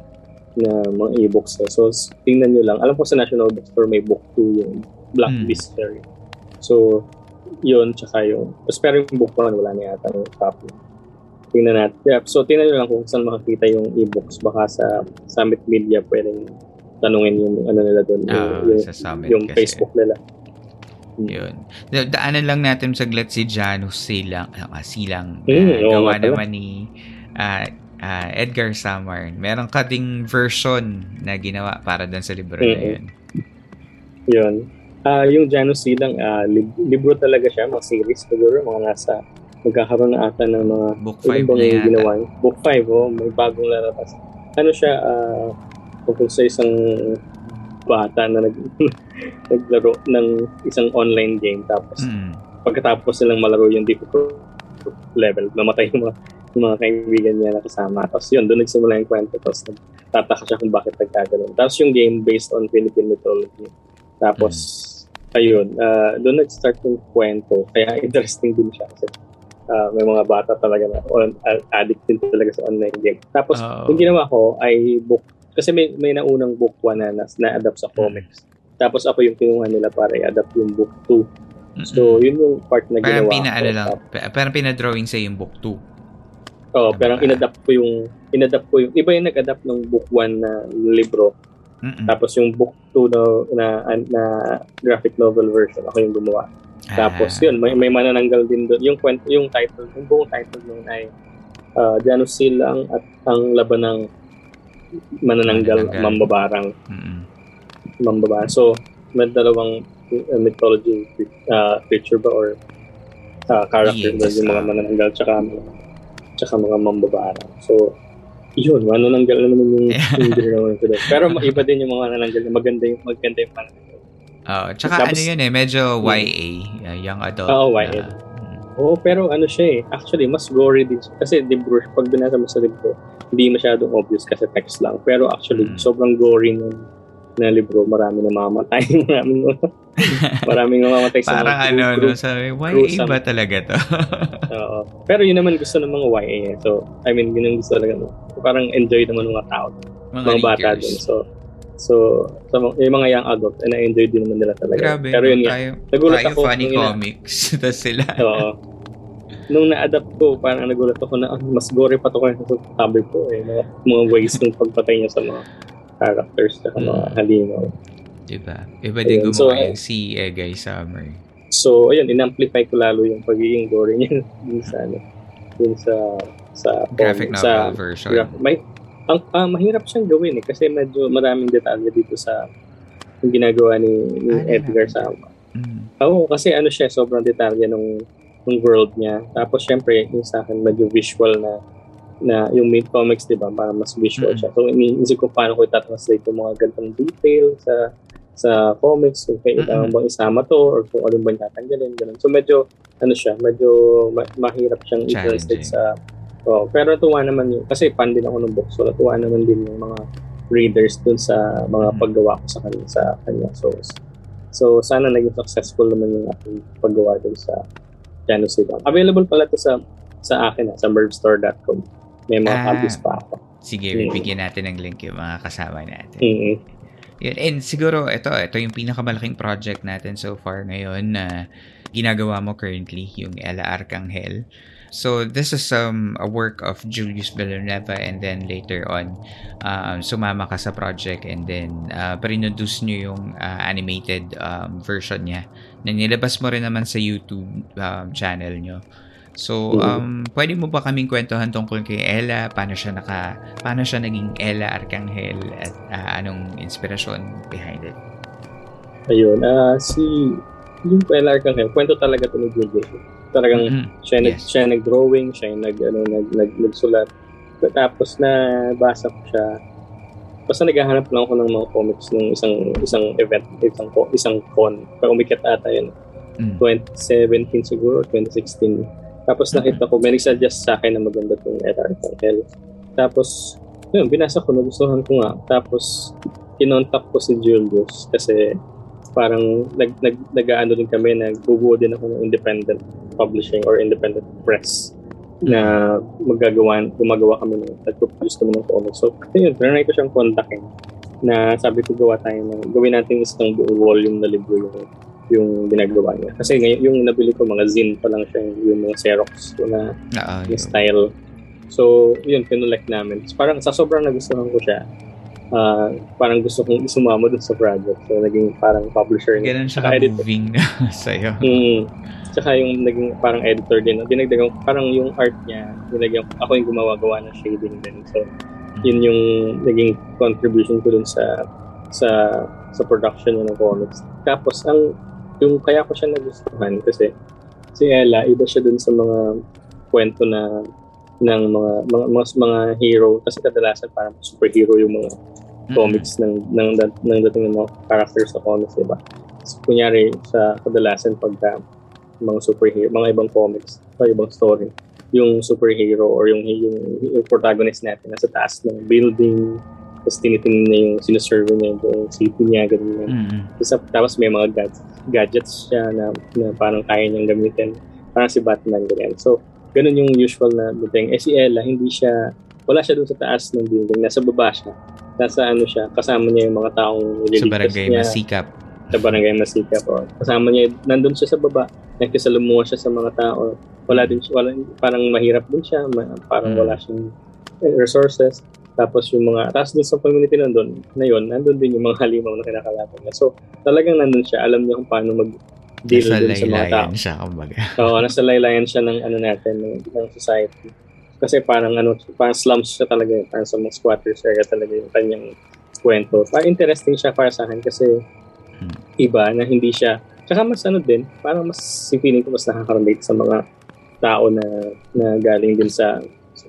na mga e-books eh. So, tingnan nyo lang. Alam ko sa National Bookstore may book 2 yung Black mm. Mystery. So, yun, tsaka yung, tapos pero yung book 1 wala na yata ng copy. Tingnan natin. Yeah, so, tingnan nyo lang kung saan makakita yung e-books. Baka sa Summit Media pwedeng tanungin yung ano nila doon. Uh, yung, sa Summit yung kasi. Facebook nila. Hmm. Yun. Da- daanan lang natin saglit si Janus Silang. Uh, Silang. Mm, uh, gawa naman ni uh, uh, Edgar Samar. Meron ka ding version na ginawa para doon sa libro mm-hmm. na yun. Yun. Uh, yung Janus Silang, uh, lib- libro talaga siya, mga series siguro, mga nasa magkakaroon na ata ng mga book 5 na yata. Ginawa. Book 5, oh, may bagong lalabas. Ano siya, uh, kung sa isang bata na nag, naglaro ng isang online game tapos mm. pagkatapos nilang malaro yung difficult level, namatay yung mga yung mga kaibigan niya na kasama. Tapos yun, doon nagsimula yung kwento. Tapos tataka siya kung bakit nagkaganon. Tapos yung game based on Philippine mythology. Tapos, mm. ayun, uh, doon nag-start yung kwento. Kaya interesting din siya kasi uh, may mga bata talaga na on, uh, addict din talaga sa online game. Tapos, oh. yung ginawa ko ay book, kasi may, may naunang book 1 na, na, na-adapt sa comics. Mm. Tapos ako yung kinuha nila para i-adapt yung book 2. So, yun yung part na parang ginawa pina, ko. Ano lang, parang pinadrawing sa yung book 2. Oh, pero inadapt ko yung inadapt ko yung iba yung nag-adapt ng book 1 na libro. Mm-mm. Tapos yung book 2 na, na na graphic novel version ako yung gumawa. Ah. Tapos yun, may may manananggal din doon. Yung kwento, yung title, yung buong title nun ay uh, Janus Silang at ang laban ng manananggal, manananggal. mambabarang. Mm-mm. Mambabarang. So, may dalawang uh, mythology uh, creature ba or uh, character yes, yung mga manananggal tsaka tsaka mga mambabarang. So, yun, manananggal na naman yung, yung ginawa ko doon. Pero iba din yung mga nananggal na maganda yung, maganda yung manananggal. Oh, tsaka Tapos, ano yun eh, medyo YA, uh, young adult. Oo, oh, YA. Uh, Oo, pero ano siya eh, actually, mas gory din siya. Kasi libro, pag binasa mo sa libro, hindi masyadong obvious kasi text lang. Pero actually, hmm. sobrang gory nun na libro, marami na mamatay. maraming, maraming mamamatay sa Parang mga ano, group, no, sabi, YA ba talaga to? Oo. Pero yun naman gusto ng mga YA. Eh. So, I mean, yun ang gusto talaga. No? Parang enjoy naman ng mga tao. Mga, mga bata din. So, so, so, yung mga young adult, eh, na-enjoy din naman nila talaga. Grabe. Pero yun tayo, nagulat tayo ako. funny comics. Tapos sila. Oo. Nung na-adapt ko, parang nagulat ako na ah, mas gore pa to kaya sa sabi ko. Eh, mga, mga ways ng pagpatay niya sa mga characters sa mga mm. halimaw. Diba? Iba din gumawa so, yung si Egay Summer. So, ayun, in-amplify ko lalo yung pagiging gory niya dun sa, ano, dun sa, sa, graphic novel sa, version. Graphic, may, ang, uh, mahirap siyang gawin eh, kasi medyo maraming detalye dito sa yung ginagawa ni, ni ah, Edgar Sama. Mm. Oo, kasi ano siya, sobrang detalye nung, nung world niya. Tapos, syempre, yung sa akin, medyo visual na na yung main comics, di ba, para mas visual mm-hmm. siya. So, iniisip ko paano ko itatranslate yung mga gantong detail sa sa comics, kung kailangan mm-hmm. bang isama to or kung alin bang tatanggalin, ganun. So, medyo, ano siya, medyo ma- mahirap siyang i-translate sa, oh, pero tuwa naman yung, kasi fan din ako ng book, so natuwa naman din yung mga readers dun sa mga mm-hmm. paggawa ko sa kanya, sa kanya. So, so sana naging successful naman yung aking paggawa dun sa Janus Available pala to sa sa akin, ah, sa mervstore.com. May mga Ah. copies pa ako. Sige, Mm. bibigyan natin ng link yung mga kasama natin. Mm-hmm. Yun. And siguro, ito, ito yung pinakamalaking project natin so far ngayon na ginagawa mo currently, yung Ella Arcangel. So, this is um, a work of Julius Villanueva and then later on, um, sumama ka sa project and then uh, printroduce nyo yung uh, animated um, version niya na nilabas mo rin naman sa YouTube um, channel nyo. So, um, pwede mo ba kaming kwentuhan tungkol kay Ella? Paano siya naka, paano siya naging Ella Arcangel at ah, anong inspirasyon behind it? Ayun. ah si yung Ella Arcangel, kwento talaga ito ni Julius. Talagang Mhm. siya, nag, Yes. siya nag-drawing, siya nag, ano, nag, nag, nagsulat. Tapos na basa ko siya. Basta naghahanap lang ako ng mga comics ng isang isang event, isang ko, isang con. Pag umikat ata yun. Mm. 2017 siguro, 2016. Tapos nakita ko, may nagsuggest sa akin na maganda itong Ella Arcangel. Tapos, yun, binasa ko, nagustuhan ko nga. Tapos, kinontak ko si Julius kasi parang nag, nag, nag-ano din kami, nagbubuo din ako ng independent publishing or independent press na magagawa, gumagawa kami ng, nag-produce kami ng comics. So, yun, trinay ko siyang kontakin na sabi ko gawa tayo ng, gawin natin isang buong volume na libro yung, yung ginagawa niya. Kasi ngayon, yung nabili ko, mga zine pa lang siya, yung mga Xerox na, Oo, na style. So, yun, pinulek namin. Parang sa sobrang nagustuhan ko siya, ah, parang gusto kong isumama dun sa project. So, naging parang publisher niya. Ganun siya ka-moving na sa'yo. Mm. Tsaka yung naging parang editor din. Dinagdagan, parang yung art niya, dinagdagan, ako yung gumawa-gawa ng shading din. So, yun yung naging contribution ko dun sa sa sa production niya ng comics. Tapos, ang yung kaya ko siya nagustuhan kasi si Ella, iba siya dun sa mga kwento na ng mga mga mga, mga hero kasi kadalasan parang superhero yung mga comics ng ng ng, ng dating ng mga characters sa comics, di ba? So, kunyari sa kadalasan pagka mga superhero, mga ibang comics, o ibang story, yung superhero or yung, yung, yung protagonist natin nasa taas ng building, tapos tinitingnan niya yung sinusurvey niya yung city niya, ganyan. Mm-mm. Tapos, tapos may mga gadgets, gadgets siya na, na parang kaya niyang gamitin. Parang si Batman, ganyan. So, ganun yung usual na dating. Eh si Ella, hindi siya, wala siya dun sa taas ng building. Nasa baba siya. Nasa ano siya, kasama niya yung mga taong Sa nililigtas barangay niya. Masikap. Sa barangay Masikap. O. Kasama niya, nandun siya sa baba. Nakisalumuha siya sa mga tao. Wala din siya, wala, parang mahirap din siya. Parang Mm. wala siyang eh, resources. Tapos yung mga, tapos din sa community nandun, na yun, nandun din yung mga halimaw na kinakalaban niya. So, talagang nandun siya. Alam niya kung paano mag-deal Nasa dun sa mga tao. laylayan siya, kumbaga. Oo, nasa laylayan siya ng ano natin, ng, ng society. Kasi parang ano, parang slums siya talaga, eh. parang sa mga squatters area talaga yung kanyang kwento. Parang interesting siya para sa akin kasi Hmm. iba na hindi siya, tsaka mas ano din, parang mas si feeling ko mas nakaka-relate sa mga tao na, na galing din sa,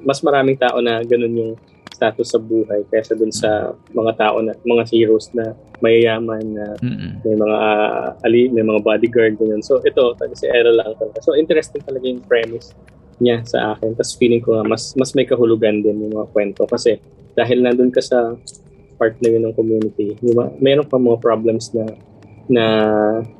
mas maraming tao na ganun yung status sa buhay kaysa dun sa mga tao na, mga heroes na mayayaman na Mm-mm. may mga ah, ali, may mga bodyguard ganyan. So ito, talaga si Era lang talaga. So interesting talaga yung premise niya sa akin. Tapos feeling ko nga mas mas may kahulugan din yung mga kwento kasi dahil nandun ka sa part na yun ng community, yung mga, meron pa mga problems na na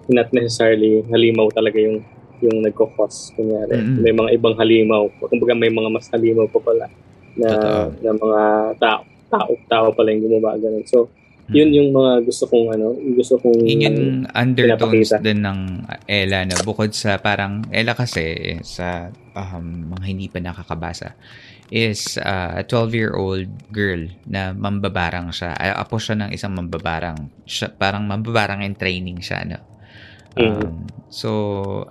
not necessarily halimaw talaga yung yung nagko-cause. Kunyari, Mm-mm. may mga ibang halimaw. Kumbaga may mga mas halimaw pa pala na, Totoo. na mga tao, tao, tao pala yung gumawa ganun. So, yun yung mga gusto kong ano, gusto kong. Yun yung undertones pinapakita. din ng Ella, no? Bukod sa parang, Ella kasi, sa um, mga hindi pa nakakabasa, is uh, a 12-year-old girl na mambabarang siya. Ay, apo siya ng isang mambabarang. Siya, parang mambabarang in training siya, no? Um, so,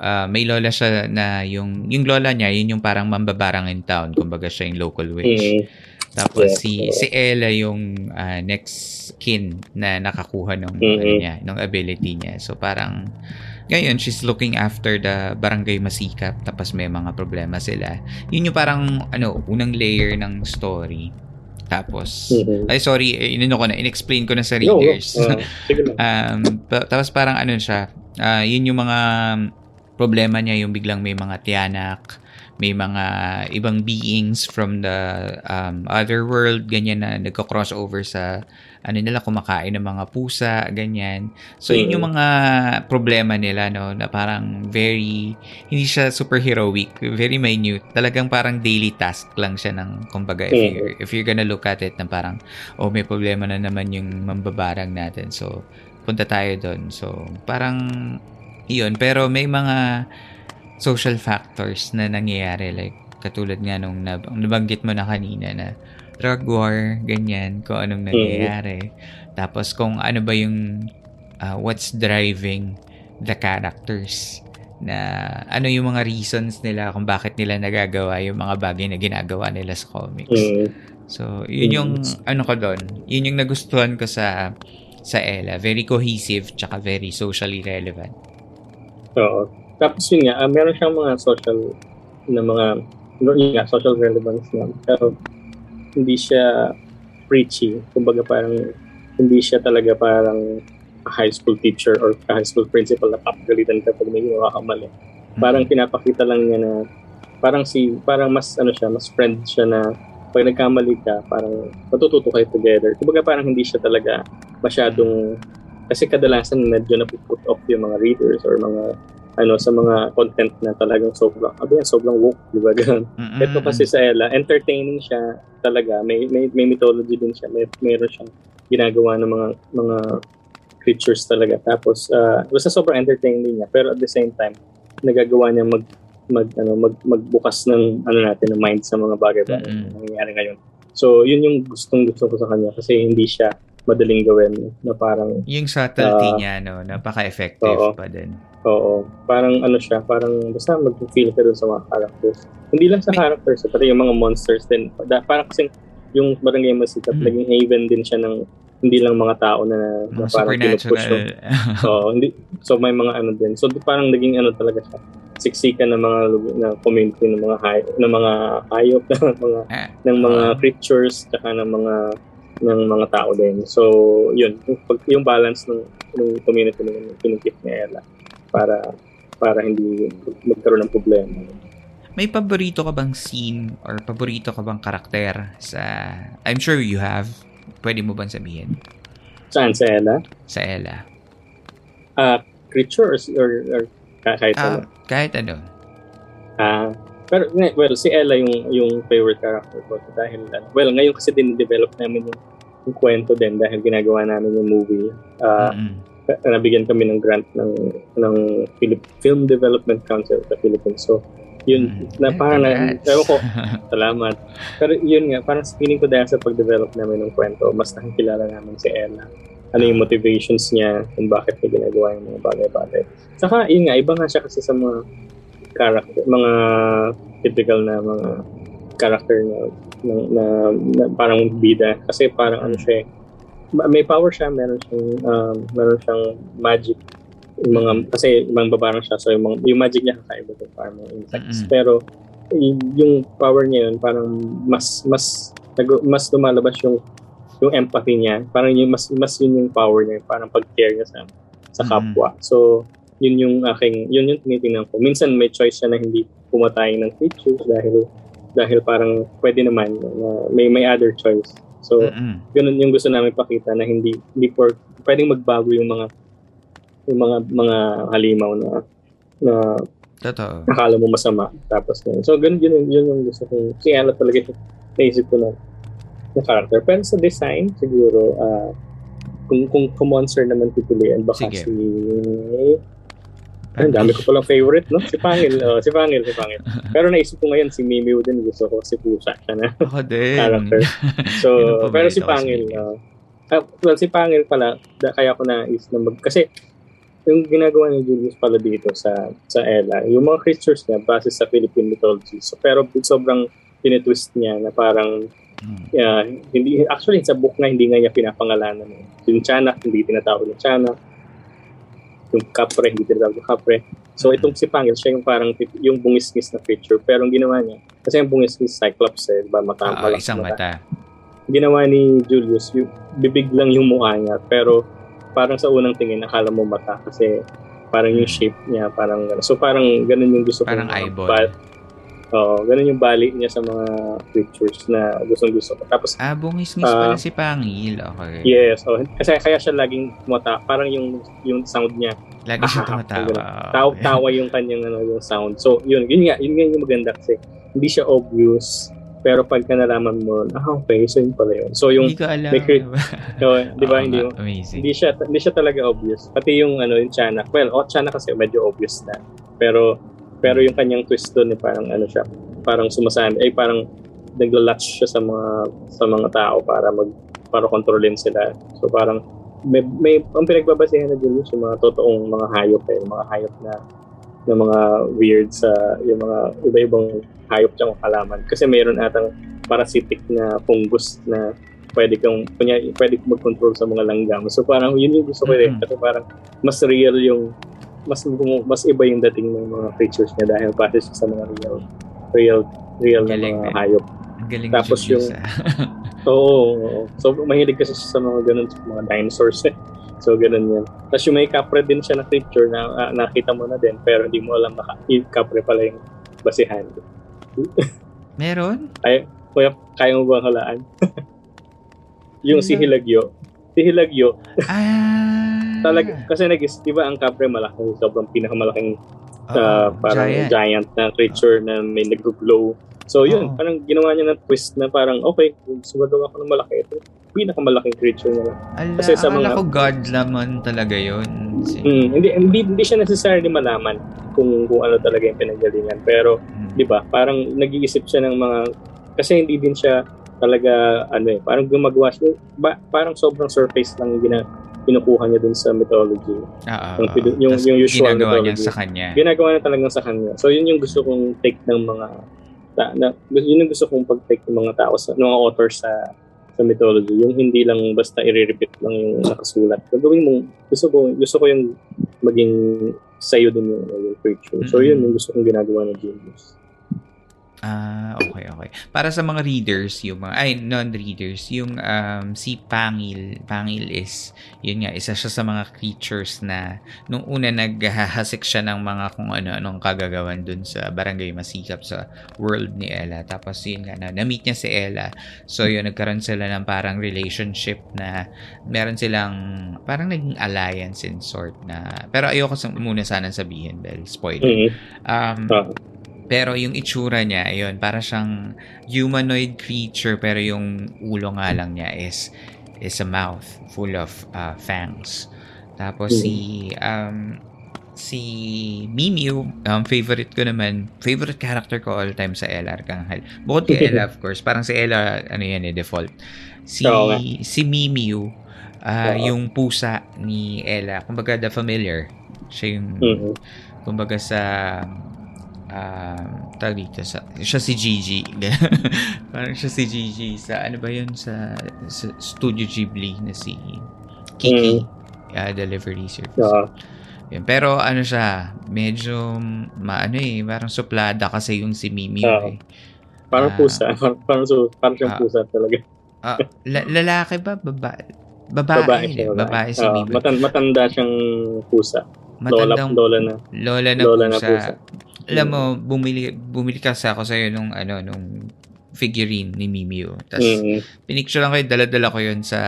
uh, may lola siya na yung, yung lola niya, yun yung parang mambabarang in town. Kumbaga siya yung local witch. Mm. Tapos Yes, si oo. si Ella yung ah, next kin na nakakuha ng Mhm. ano niya, ng ability niya. So parang ngayon she's looking after the barangay Masikap tapos may mga problema sila. Yun yung parang ano, unang layer ng story. Tapos Mhm. ay sorry, eh, inano ko na, inexplain ko na sa No, no. readers. Ah, sige lang. Um, pa- tapos parang ano siya, ah, yun yung mga problema niya, yung biglang may mga tiyanak, may mga ibang beings from the um, other world, ganyan na nagko-crossover sa ano nila, kumakain ng mga pusa, ganyan. So, yun yung mga problema nila, no, na parang very, hindi siya super heroic, very minute. Talagang parang daily task lang siya ng, kumbaga, if, you're, if you're gonna look at it, na parang, oh, may problema na naman yung mambabarang natin. So, punta tayo doon. So, parang, yun. Pero may mga social factors na nangyayari, like, katulad nga nung nab- nabanggit mo na kanina na drug war, ganyan, kung anong nangyayari. Mm-hmm. Tapos kung ano ba yung uh, what's driving the characters na ano yung mga reasons nila kung bakit nila nagagawa yung mga bagay na ginagawa nila sa comics. Mm-hmm. So, yun yung mm-hmm. ano ko doon. Yun yung nagustuhan ko sa sa Ella. Very cohesive tsaka very socially relevant. Oo. Tapos yun nga, uh, meron siyang mga social na mga yun nga, social relevance na. Pero hindi siya preachy. Kumbaga parang hindi siya talaga parang high school teacher or high school principal na papagalitan ka pag may ginawa ka mali. Parang pinapakita lang niya na parang si parang mas ano siya, mas friend siya na pag nagkamali ka, parang matututo kayo together. Kumbaga parang hindi siya talaga masyadong kasi kadalasan medyo na put off yung mga readers or mga ano sa mga content na talagang sobrang abi sobrang woke di ba ganun? Mm-hmm. ito kasi sa Ella entertaining siya talaga. May may, may mythology din siya. May meron siyang ginagawa ng mga mga creatures talaga. Tapos uh, basta sobrang entertaining niya. Pero at the same time nagagawa niya mag mag ano mag magbukas ng ano natin ng mind sa mga bagay-bagay mm-hmm. na nangyayari ngayon. So yun yung gustong gusto ko sa kanya kasi hindi siya madaling gawin na parang yung subtlety uh, niya no napaka-effective oo, pa din. Oo. Parang ano siya parang basta mag-feel ka dun sa mga characters. Hindi lang sa May, characters pati yung mga monsters din. Parang kasi yung barangay masikap mm. naging haven din siya ng hindi lang mga tao na, na parang pinupush yung, oo, hindi, so may mga ano din. So parang naging ano talaga siya siksikan ng mga na community ng mga hay, ng mga hayop ng mga ah. ng mga creatures tsaka ng mga ng mga tao din. So, yun, yung, yung balance ng, ng community ng pinitip ni Ella para para hindi magkaroon ng problema. May paborito ka bang scene or paborito ka bang karakter sa... I'm sure you have. Pwede mo bang sabihin? Saan? Sa Ella? Sa Ella. Uh, creature or, or, or kahit uh, ano? Kahit ano. Ah, uh, pero well, si Ella yung yung favorite character ko dahil well, ngayon kasi din develop namin yung yung kwento din dahil ginagawa namin yung movie. Uh, mm-hmm. Nabigyan kami ng grant ng ng Philip Film Development Council sa Philippines. So, yun, mm-hmm. na parang na, ewan ko, salamat. Pero yun nga, parang feeling ko dahil sa pag-develop namin ng kwento, mas nakikilala namin si Ella. Ano yung motivations niya, kung bakit niya ginagawa yung mga bagay-bagay. Saka, yun nga, iba nga siya kasi sa mga character, mga typical na mga character na na, na, na parang bida. Kasi parang ano siya eh, may power siya, meron siyang um, meron siyang magic. Yung mga kasi ibang babarang siya so yung, mga, yung magic niya kakaiba din parang mga insects. Mm-hmm. pero yung power niya yun parang mas mas mas lumalabas yung yung empathy niya. Parang yung mas mas yun yung power niya parang pag-care niya sa sa kapwa. Mm-hmm. so yun yung aking yun yung tinitingnan ko. Minsan may choice siya na hindi pumatay ng creatures dahil dahil parang pwede naman na may may other choice. So, mm-hmm. ganun yung gusto namin pakita na hindi hindi for pwedeng magbago yung mga yung mga mga halimaw na na Totoo. Nakala mo masama. Tapos yun. So, ganun yun, yun yung gusto kong, si Ella talaga yung naisip ko na, na character. Pero sa design, siguro, uh, kung, kung, monster naman pipiliin, baka Sige. si ay, dami ko palang favorite, no? Si Pangil. Oh, si Pangil, si Pangil. Pero naisip ko ngayon, si Mimiu din. Gusto ko si Pusa siya na Ako din. character. So, pero si Pangil, uh, uh, well, si Pangil pala, da, kaya ko na is na mag, kasi yung ginagawa ni Julius pala dito sa sa Ella, yung mga creatures niya base sa Philippine mythology. So, pero sobrang tinitwist niya na parang uh, hindi actually sa book na hindi nga niya pinapangalanan. Yung Tiyanak, hindi tinatawag ng Tiyanak yung kapre, hindi tinatawag yung kapre. So itong si Pangil, siya yung parang yung bungis-ngis na creature. Pero ang ginawa niya, kasi yung bungis-ngis Cyclops eh, diba? Mata, uh, isang mata. mata. Ginawa ni Julius, yung, bibig lang yung mukha niya. Pero parang sa unang tingin, nakala mo mata kasi parang yung shape niya, parang So parang ganun yung gusto parang ko. Parang eyeball. But, Oo, ganun yung bali niya sa mga creatures na gustong gusto ko. Tapos, Ah, bungis-ngis Ah. pala si Pangil. Okay. yes, oh, kasi kaya siya laging tumata, parang yung yung sound niya, Lagi siya Ah, tumatawa. taw, tawa yung kanyang ano, yung sound. So, yun, yun nga, yun nga yung maganda kasi hindi siya obvious, pero pagka nalaman mo, ah, okay, so yun pala yun. So, yung, Hindi ko alam. may crit- so, di ba, Oo hindi, Amazing. hindi siya hindi siya talaga obvious. Pati yung ano yung Chana. Well, oh Chana kasi medyo obvious na. Pero pero yung kanyang twist doon eh, parang ano siya, parang sumasama ay parang nagla-latch siya sa mga sa mga tao para mag para kontrolin sila. So parang may, may ang pinagbabasehan na din yung mga totoong mga hayop eh, mga hayop na na mga weird sa yung mga iba-ibang hayop tsaka halaman. Kasi mayroon atang parasitic na fungus na pwede kang kunya pwede mag-control sa mga langgam. So parang yun yung gusto ko eh Mhm. kasi parang mas real yung mas mas iba yung dating ng mga creatures niya dahil pati siya sa mga real real real na Galing, mga man. hayop. Galing Tapos yung- ah. Oo. So mahilig kasi siya sa mga ganun sa mga dinosaurs eh. So ganun yan. Tapos yung may kapre din siya na creature na ah, nakita mo na din pero hindi mo alam na kapre pala yung basihan. Meron? Kaya kaya mo ba halaan? yung si Hilagyo. Si Hilagyo, Ah. Talaga, kasi nag di ba ang kapre malaki, sobrang pinakamalaking Oo, uh, parang giant. giant. na creature na may nag-glow. So yun, Oo. parang ginawa niya ng twist na parang okay, kung sumagawa ko ng malaki, ito pinakamalaking creature na lang. Ala, kasi sa mga- ko God naman talaga yun. Si- Mm, hindi, hindi hindi siya necessarily malaman kung kung ano talaga yung pinanggalingan. Pero Mm. 'di ba, parang nag-iisip siya ng mga kasi hindi din siya talaga ano eh, parang gumagawa siya ba, parang sobrang surface lang yung gina, kinukuha niya dun sa mythology. Ah, Yung ah, pido- ah. yung- yung usual ginagawa niya mythology. sa kanya. Ginagawa niya talagang sa kanya. So yun yung gusto kong take ng mga ta, na, yun yung gusto kong pag-take ng mga tao sa ng mga authors sa sa mythology. Yung hindi lang basta i-repeat lang yung nakasulat. Gagawin mo, gusto ko, gusto ko yung maging sa'yo din yung, yung creature. So yun yung gusto kong ginagawa ng genius. Ah, okay, okay. Para sa mga readers, yung mga, ay, non-readers, yung um, si Pangil, Pangil is, yun nga, isa siya sa mga creatures na, nung una naghahasik siya ng mga kung ano-anong kagagawan dun sa Barangay Masikap sa world ni Ella. Tapos yun nga, na, na-meet niya si Ella. So yun, nagkaroon sila ng parang relationship na meron silang, parang naging alliance in sort na, pero ayoko sa, muna sana sabihin dahil spoiler. Mm. Um, Ah. Pero yung itsura niya, ayun, para siyang humanoid creature pero yung ulo nga lang niya is is a mouth full of uh, fangs. Tapos si um si Mimiu, um, favorite ko naman, favorite character ko all time sa Ella Arcangel. Bukod kay Ella, of course, parang si Ella, ano yan eh, default. Si, Oo nga. si Mimiu, ah, Oo. yung pusa ni Ella, kumbaga the familiar. Siya yung, Mm. kumbaga sa um, tawag dito sa siya si Gigi parang siya si Gigi sa ano ba yun sa, sa Studio Ghibli na si Kiki uh, Delivery Service Ah. Yun. pero ano siya medyo maano eh parang suplada kasi yung si Mimi Oo. eh. Parang Ah. pusa. Parang, parang, so, parang siyang Ah. pusa talaga. Ah, la- lalaki ba babae babae Babae babae, siya. babae si Ah, Mimi matan- matanda siyang pusa. Lola, matandang lola na. lola na Lola na pusa. Alam mo, bumili, bumili kasi ako sa'yo nung, ano, nung figurine ni Mimio. Tapos, Mm. pinicture lang ko yun, dala-dala ko yun sa...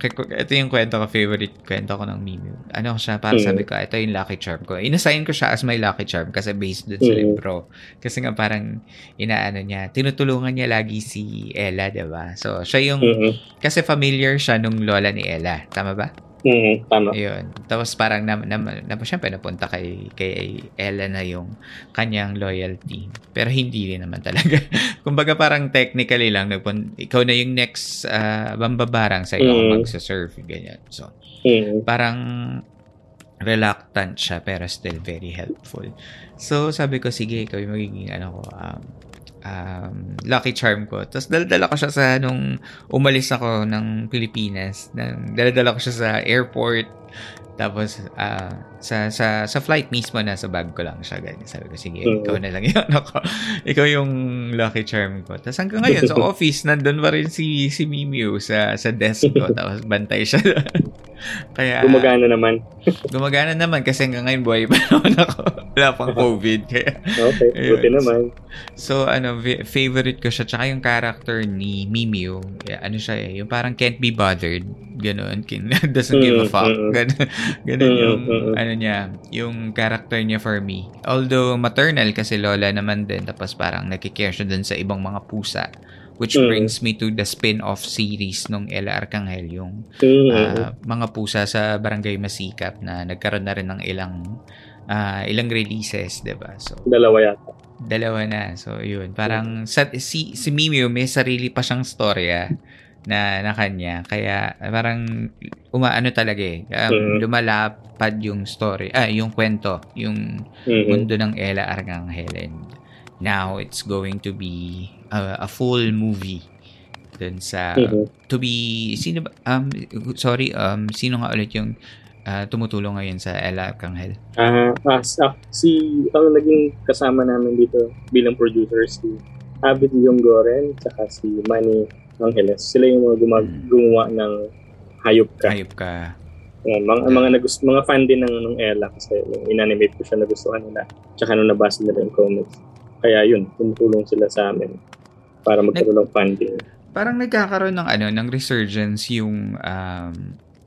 Ito yung kwento ko, favorite kwento ko ng Mimio. Ano siya, para Mm. sabi ko, ito yung lucky charm ko. Inassign ko siya as my lucky charm kasi based dun sa Mm. libro. Kasi nga parang, inaano niya, tinutulungan niya lagi si Ella, ba So, siya yung, Mm. kasi familiar siya nung lola ni Ella. Tama ba? Mm. Tama. Ayun. Tapos parang na, na, na, syempre napunta kay, kay Ella na yung kanyang loyalty. Pero hindi rin naman talaga. Kumbaga parang technically lang, nagpun, ikaw na yung next uh, bambabarang sa iyo Mm. magsaserve. Ganyan. So, Mm. parang reluctant siya pero still very helpful. So, sabi ko, sige, ikaw yung magiging ano ko, um, um, lucky charm ko. Tapos daladala ko siya sa nung umalis ako ng Pilipinas. Daladala ko siya sa airport. Tapos ah, sa sa sa flight mismo na sa bag ko lang siya ganyan. Sabi ko sige, Mm. ikaw na lang yung ano ko. ikaw yung lucky charm ko. Tapos hanggang ngayon sa office nandun pa rin si si Mimiu sa sa desk ko. Tapos bantay siya. Kaya, Gumagana naman. gumagana naman kasi hanggang ngayon buhay pa naman ako. Wala pang COVID. Kaya, Okay, Ayun. buti naman. So, ano, favorite ko siya. Tsaka yung character ni Mimio, yeah, ano siya eh, yung parang can't be bothered. Ganon. Kin- Doesn't give a Mm, fuck. mm, mm. Mm, yung, mm. Ano niya, yung character niya for me. Although, maternal kasi lola naman din. Tapos parang nakikare siya dun sa ibang mga pusa. Which Mm. brings me to the spin-off series nung Ella Arcangel, yung Mm, ah, mga pusa sa Barangay Masikap na nagkaroon na rin ng ilang ah, ilang releases, 'di ba? So, Dalawa yata. Dalawa na. So, yun. Parang sa, si, si Mimio may sarili pa siyang storya na, na kanya. Kaya parang umaano talaga eh. Um, Mm. Lumalapad yung story. Ah, yung kwento. Yung Mhm. mundo ng Ella Arcangel. And now it's going to be a, a full movie dun sa Mhm. to be sino ba um sorry um sino nga ulit yung ah, tumutulong ngayon sa Ella Arcangel Ah, ah, sa- si ang naging kasama namin dito bilang producer si Abid Yonggoren tsaka si Manny Angeles. Sila yung mga gumag- Mm. gumawa ng Hayop Ka. hayop ka Yan, mga, mga, nagus- mga fan din ng, ng Ella kasi nung inanimate ko siya nagustuhan nila. Tsaka nung nabasa nila yung comics. Kaya yun, tumutulong sila sa amin para magkaroon ng funding. parang nagkakaroon ng ano ng resurgence yung um,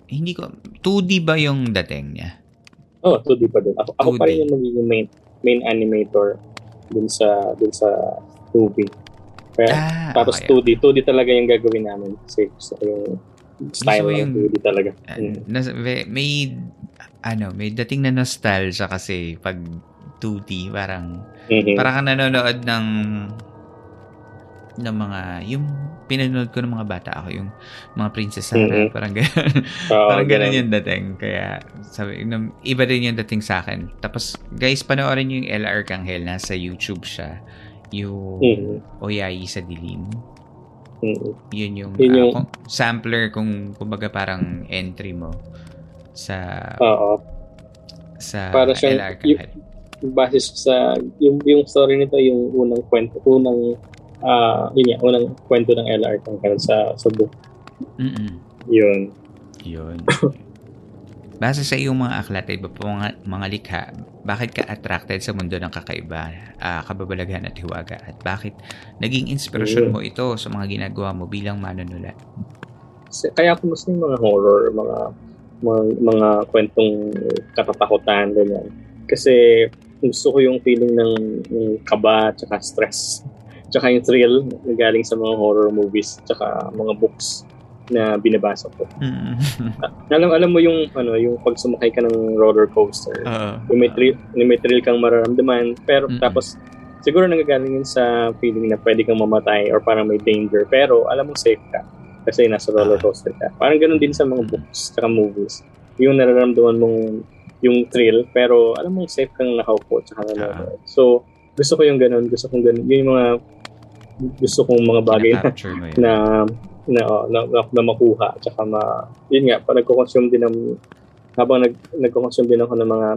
hindi ko 2D ba yung dating niya Oh, 2D pa din. Ako, ako pa 2D. rin yung magiging main, main animator dun sa dun sa movie. Kaya, ah tapos okay. 2D, 2D talaga yung gagawin namin kasi gusto ko yung style Gusto yung- 2D talaga. Ah, Mm. nas- may, ano may dating na nostalgia kasi pag 2D parang Mhm. parang ka nanonood ng ng mga yung pinanood ko ng mga bata ako yung mga Princess Sarah Mhm. parang ganun Oo, parang ganun. yung dating kaya sabi iba din yung dating sa akin tapos guys panoorin yung Ella Arcangel nasa YouTube siya yung Mhm. Oyayi sa Dilim Mhm. yun yung, Yun ah, yung- kung- sampler kung kumbaga parang entry mo sa Oo. sa Para siyang- Ella Arcangel base sa yung yung story nito yung unang kwento unang ah yun nga, unang kwento ng LR tungkol sa sa book Mm-mm. yun Yun. Base sa iyong mga aklat, iba pa mga, mga likha, bakit ka attracted sa mundo ng kakaiba, ah, kababalaghan at hiwaga? At bakit naging inspirasyon mo ito sa mga ginagawa mo bilang manunulat? Kaya ako yung mga horror mga mga, mga kwentong katatakutan ganyan kasi gusto ko yung feeling ng, ng kaba tsaka stress tsaka yung thrill galing sa mga horror movies tsaka mga books na binabasa ko Mm. alam alam mo yung ano yung pag sumakay ka ng roller coaster Oo. yung may thrill, yung may thrill kang mararamdaman pero Mm-mm. tapos siguro nanggagaling yun sa feeling na pwede kang mamatay or parang may danger pero alam mo safe ka kasi nasa roller Ah. coaster ka parang ganun din sa mga books tsaka movies yung nararamdaman mong yung thrill pero alam mo safe kang nakaupo tsaka nanonood so gusto ko yung ganun gusto kong ganun yun yung mga gusto kong mga bagay na na na, oh, na, na, na makuha tsaka ma yun nga pa nagko-consume din ng habang nag nagko-consume din ako ng mga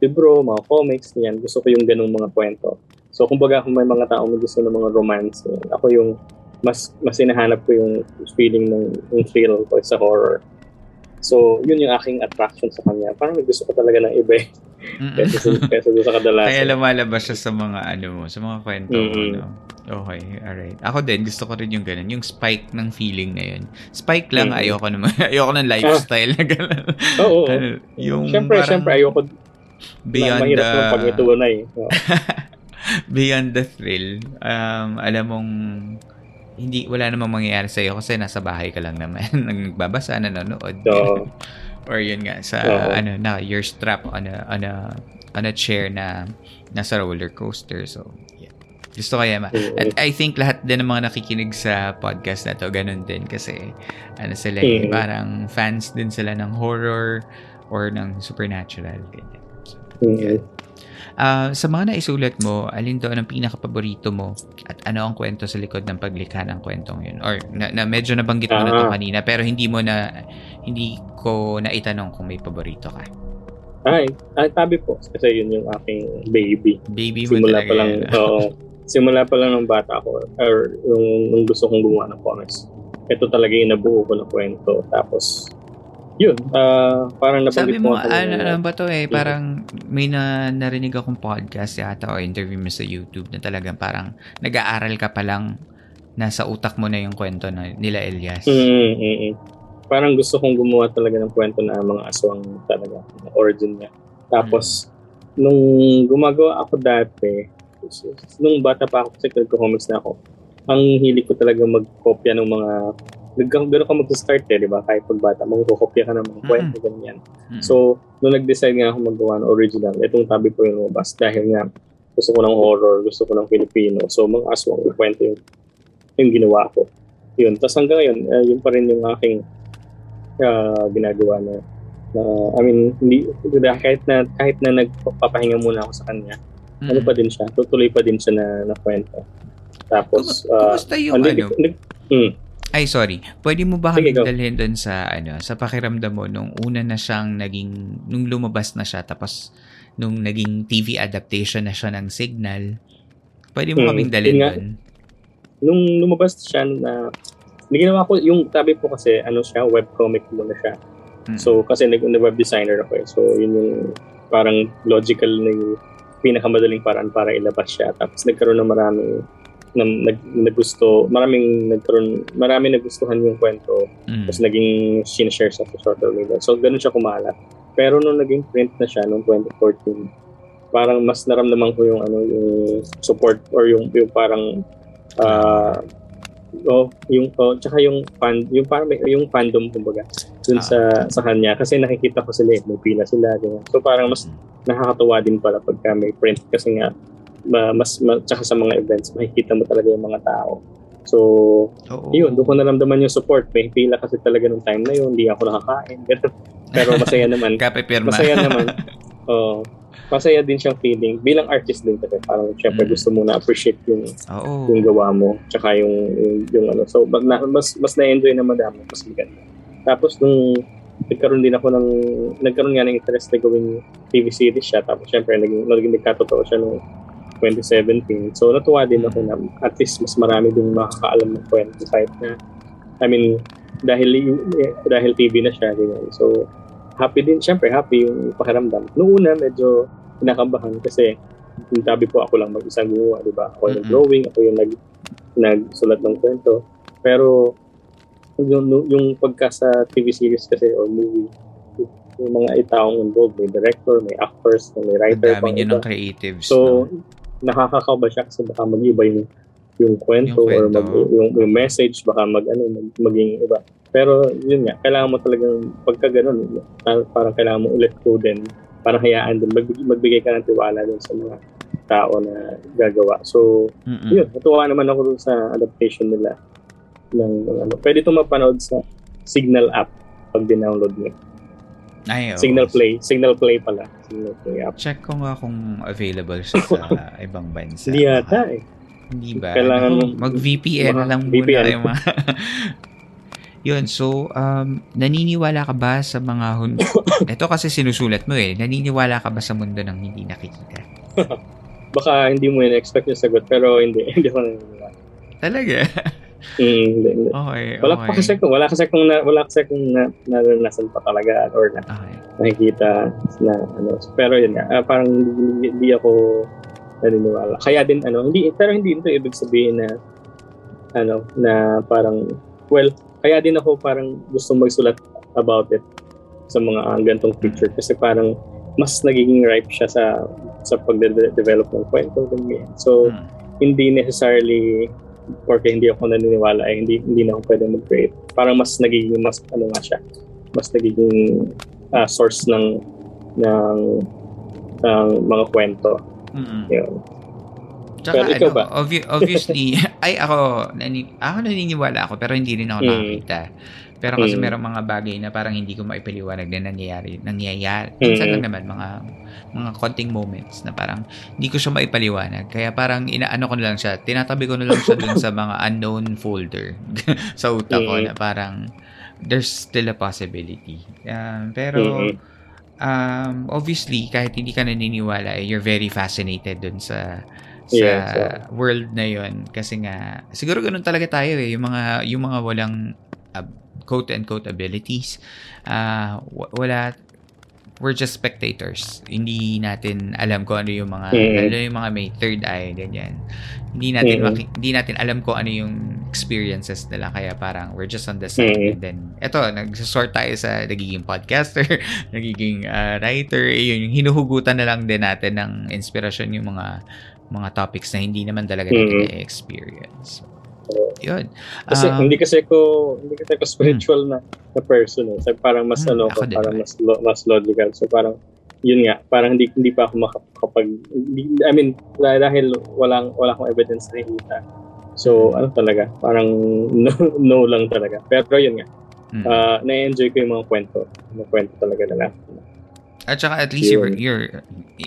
libro, mga comics, yan. Gusto ko yung ganung mga kwento. So kumbaga kung may mga tao may gusto ng mga romance, yan, ako yung mas mas hinahanap ko yung feeling ng yung thrill ko sa horror. So, yun yung aking attraction sa kanya. Parang gusto ko talaga ng iba eh. Kesa, sa- kesa doon sa kadalasan. Kaya lumalabas siya sa mga ano mo, sa mga kwento mo, Mm-mm. no? Okay, alright. Ako din, gusto ko rin yung ganun. Yung spike ng feeling na yun. Spike lang, Mm-mm. ayoko naman. ayoko ng lifestyle na gano'n. Oo. Ano, yung Siyempre, parang siyempre, ayoko beyond mahirap the, naman pag may tunay. Oo. beyond the thrill, um, alam mong hindi wala namang mangyayari sa iyo kasi nasa bahay ka lang naman. Nagbabasa nanonood. So, or yun nga sa Oo. ano na you're strapped on a on a on a chair na nasa roller coaster. So yeah. gusto ko yan ma- at I think lahat din ng mga nakikinig sa podcast na to ganun din kasi ano sila eh, Mm. parang fans din sila ng horror or ng supernatural ganyan. So, mm, Ah, sa mga naisulat mo, alin doon ang pinaka-paborito mo at ano ang kwento sa likod ng paglikha ng kwentong yun? Or na, na medyo nabanggit mo na to Ah. kanina pero hindi mo na hindi ko naitanong kung may paborito ka. Ay, ay, tabi po. Kasi yun yung aking baby. Baby mo Simula pa lang, oo. Simula pa lang ng bata ako, or nung, nung gusto kong gumawa ng comics. Ito talaga yung nabuo ko na kwento. Tapos, yun, uh, parang nabanggit Sabi mo, ano, ano ba to eh, parang may na, narinig akong podcast yata o interview mo sa YouTube na talagang parang nag-aaral ka pa lang nasa utak mo na yung kwento na, nila Elias. Mm, mm, mm. Parang gusto kong gumawa talaga ng kwento na mga aswang talaga, ng origin niya. Tapos, nung gumagawa ako dati, nung bata pa ako kasi nagko-comics na ako, ang hilig ko talaga magkopya ng mga Gano'n ka mag-start eh, di ba? Kahit pag bata, magkukopya ka ng mga kwento, ganyan. Mm. So, nung nag-decide nga ako magawa ng original, itong tabi ko yung lumabas dahil nga gusto ko ng horror, gusto ko ng Filipino. So, mga aswang kwento yung, yung ginawa ko. Yun. Tapos hanggang ngayon, uh, yun pa rin yung aking uh, ginagawa na na I mean hindi kahit na kahit na nagpapahinga muna ako sa kanya Mm. ano pa din siya tutuloy pa din siya na na kwento tapos Kumu- uh, kumusta yung hindi- ano? hindi- mm, Ay, sorry. Pwede mo ba kami dalhin doon sa, ano, sa pakiramdam mo nung una na siyang naging, nung lumabas na siya, tapos nung naging TV adaptation na siya ng Signal, pwede mo Hmm, kaming dalhin doon? nung lumabas siya na ginawa ko yung tabi po kasi ano siya webcomic muna siya Mm. so kasi nag, web designer ako eh so yun yung parang logical na yung pinakamadaling paraan para ilabas siya tapos nagkaroon ng maraming na, nag, nagusto maraming nagkaroon maraming nagustuhan yung kwento Mm. tapos naging sinishare siya sa social media so ganun siya kumalat pero nung naging print na siya noong 2014 parang mas naramdaman ko yung ano yung support or yung yung parang ah oh, yung oh, tsaka yung fan yung parang yung fandom kumbaga dun Ah. sa sa kanya kasi nakikita ko sila eh, may pila sila ganyan. So parang mas nakakatuwa din pala pagka may print kasi nga ma, mas ma, tsaka sa mga events makikita mo talaga yung mga tao. So, Oo. yun, doon ko naramdaman yung support. May pila kasi talaga nung time na yun, hindi ako nakakain. ganun. Pero masaya naman. Kape pirma. masaya naman. Oo. masaya din siyang feeling. Bilang artist din kasi parang syempre Mm. gusto mo na appreciate yung Oo. yung gawa mo tsaka yung yung, yung ano so mas na, mas, mas na-enjoy na madami mas maganda tapos nung nagkaroon din ako ng nagkaroon nga ng interest na gawing TV series siya tapos syempre naging, naging nagkatotoo siya noong 2017 so natuwa din ako na at least mas marami din makakaalam ng kwento kahit na I mean dahil eh, dahil TV na siya ganyan so happy din syempre happy yung pakiramdam noong una medyo kinakabahan kasi yung tabi po ako lang mag-isa gumawa, di ba? Ako yung drawing, ako yung nag, nagsulat ng kwento. Pero yung, yung pagka sa TV series kasi or movie, yung mga itaong involved, may director, may actors, may Ang writer, dami pang niyo iba. ng creatives. So, no? Nakakakaba siya kasi baka mag-iba yung yung kwento, Yung or kwento. mag, yung, yung message baka mag ano mag, maging iba. Pero yun nga, kailangan mo talagang pagka ganun, parang, kailangan mo ulit go din, parang hayaan din, magbigay, magbigay ka ng tiwala din sa mga tao na gagawa. So, Mm-mm. yun, natuwa naman ako dun sa adaptation nila ng, ano. Pwede ito mapanood sa Signal app pag dinownload mo. Ay, oo. Signal Play, Signal Play pala. Signal Play app. Check ko nga kung available siya sa ibang bansa. Hindi yata eh. Hindi ba? Kailangan Ano, mag-VPN mga lang muna. VPN. Yung mga... Yun, so, um, naniniwala ka ba sa mga... Hun- Ito kasi sinusulat mo eh. Naniniwala ka ba sa mundo ng hindi nakikita? Baka hindi mo yun expect yung sagot, pero hindi. Hindi ko naniniwala. Talaga? Mm. Okay, Wala okay. pa kasi kung wala kasi kung na, wala kasi kung na, naranasan pa talaga or na Okay. nakikita na ano pero yun nga ah, parang hindi, hindi ako naniniwala kaya din ano hindi pero hindi ito ibig sabihin na ano na parang well kaya din ako parang gusto magsulat about it sa mga uh, gantong feature kasi parang mas nagiging ripe siya sa sa pagde-develop ng kwento ganyan. so Hmm. hindi necessarily porque hindi ako naniniwala ay hindi hindi na ako pwede mag-create. Parang mas nagiging mas ano nga siya. Mas nagiging ah, source ng ng ng mga kwento. Mm-mm. Yun. Tsaka Pero ikaw ano, ba? obvi- obviously, ay ako, nani, ako naniniwala ako pero hindi rin ako Mm. nakakita. Pero kasi Mm. merong mga bagay na parang hindi ko maipaliwanag na nangyayari. Nangyayari. Minsan Mm. lang naman, mga mga konting moments na parang hindi ko siya maipaliwanag. Kaya parang inaano ko na lang siya, tinatabi ko na lang siya dun sa mga unknown folder sa utak ko Mm. na parang there's still a possibility. Um, pero Mm-mm. um, obviously, kahit hindi ka naniniwala, eh, you're very fascinated dun sa sa yeah. world na yon kasi nga siguro ganun talaga tayo eh yung mga yung mga walang uh, quote-unquote abilities. Uh, wala, we're just spectators. Hindi natin alam kung ano yung mga, mm-hmm. lalo yung mga may third eye, ganyan. Hindi natin, mm-hmm. maki, hindi natin alam kung ano yung experiences nila. Kaya parang we're just on the side. Mm-hmm. And then, eto, nagsasort tayo sa nagiging podcaster, nagiging uh, writer. Eh, yun, yung hinuhugutan na lang din natin ng inspirasyon yung mga mga topics na hindi naman talaga mm-hmm. natin experience yun. Kasi um, hindi kasi ko hindi kasi ako spiritual hmm. na, na person eh. So, parang mas hmm, ano ko, parang mas lo, mas logical. So parang yun nga, parang hindi hindi pa ako makapag I mean, dahil walang wala akong evidence na nakikita. So, ano talaga, parang no, no lang talaga. Pero yun nga, mm. uh, na-enjoy ko yung mga kwento. Mga kwento talaga nila. At saka at least you're, you're,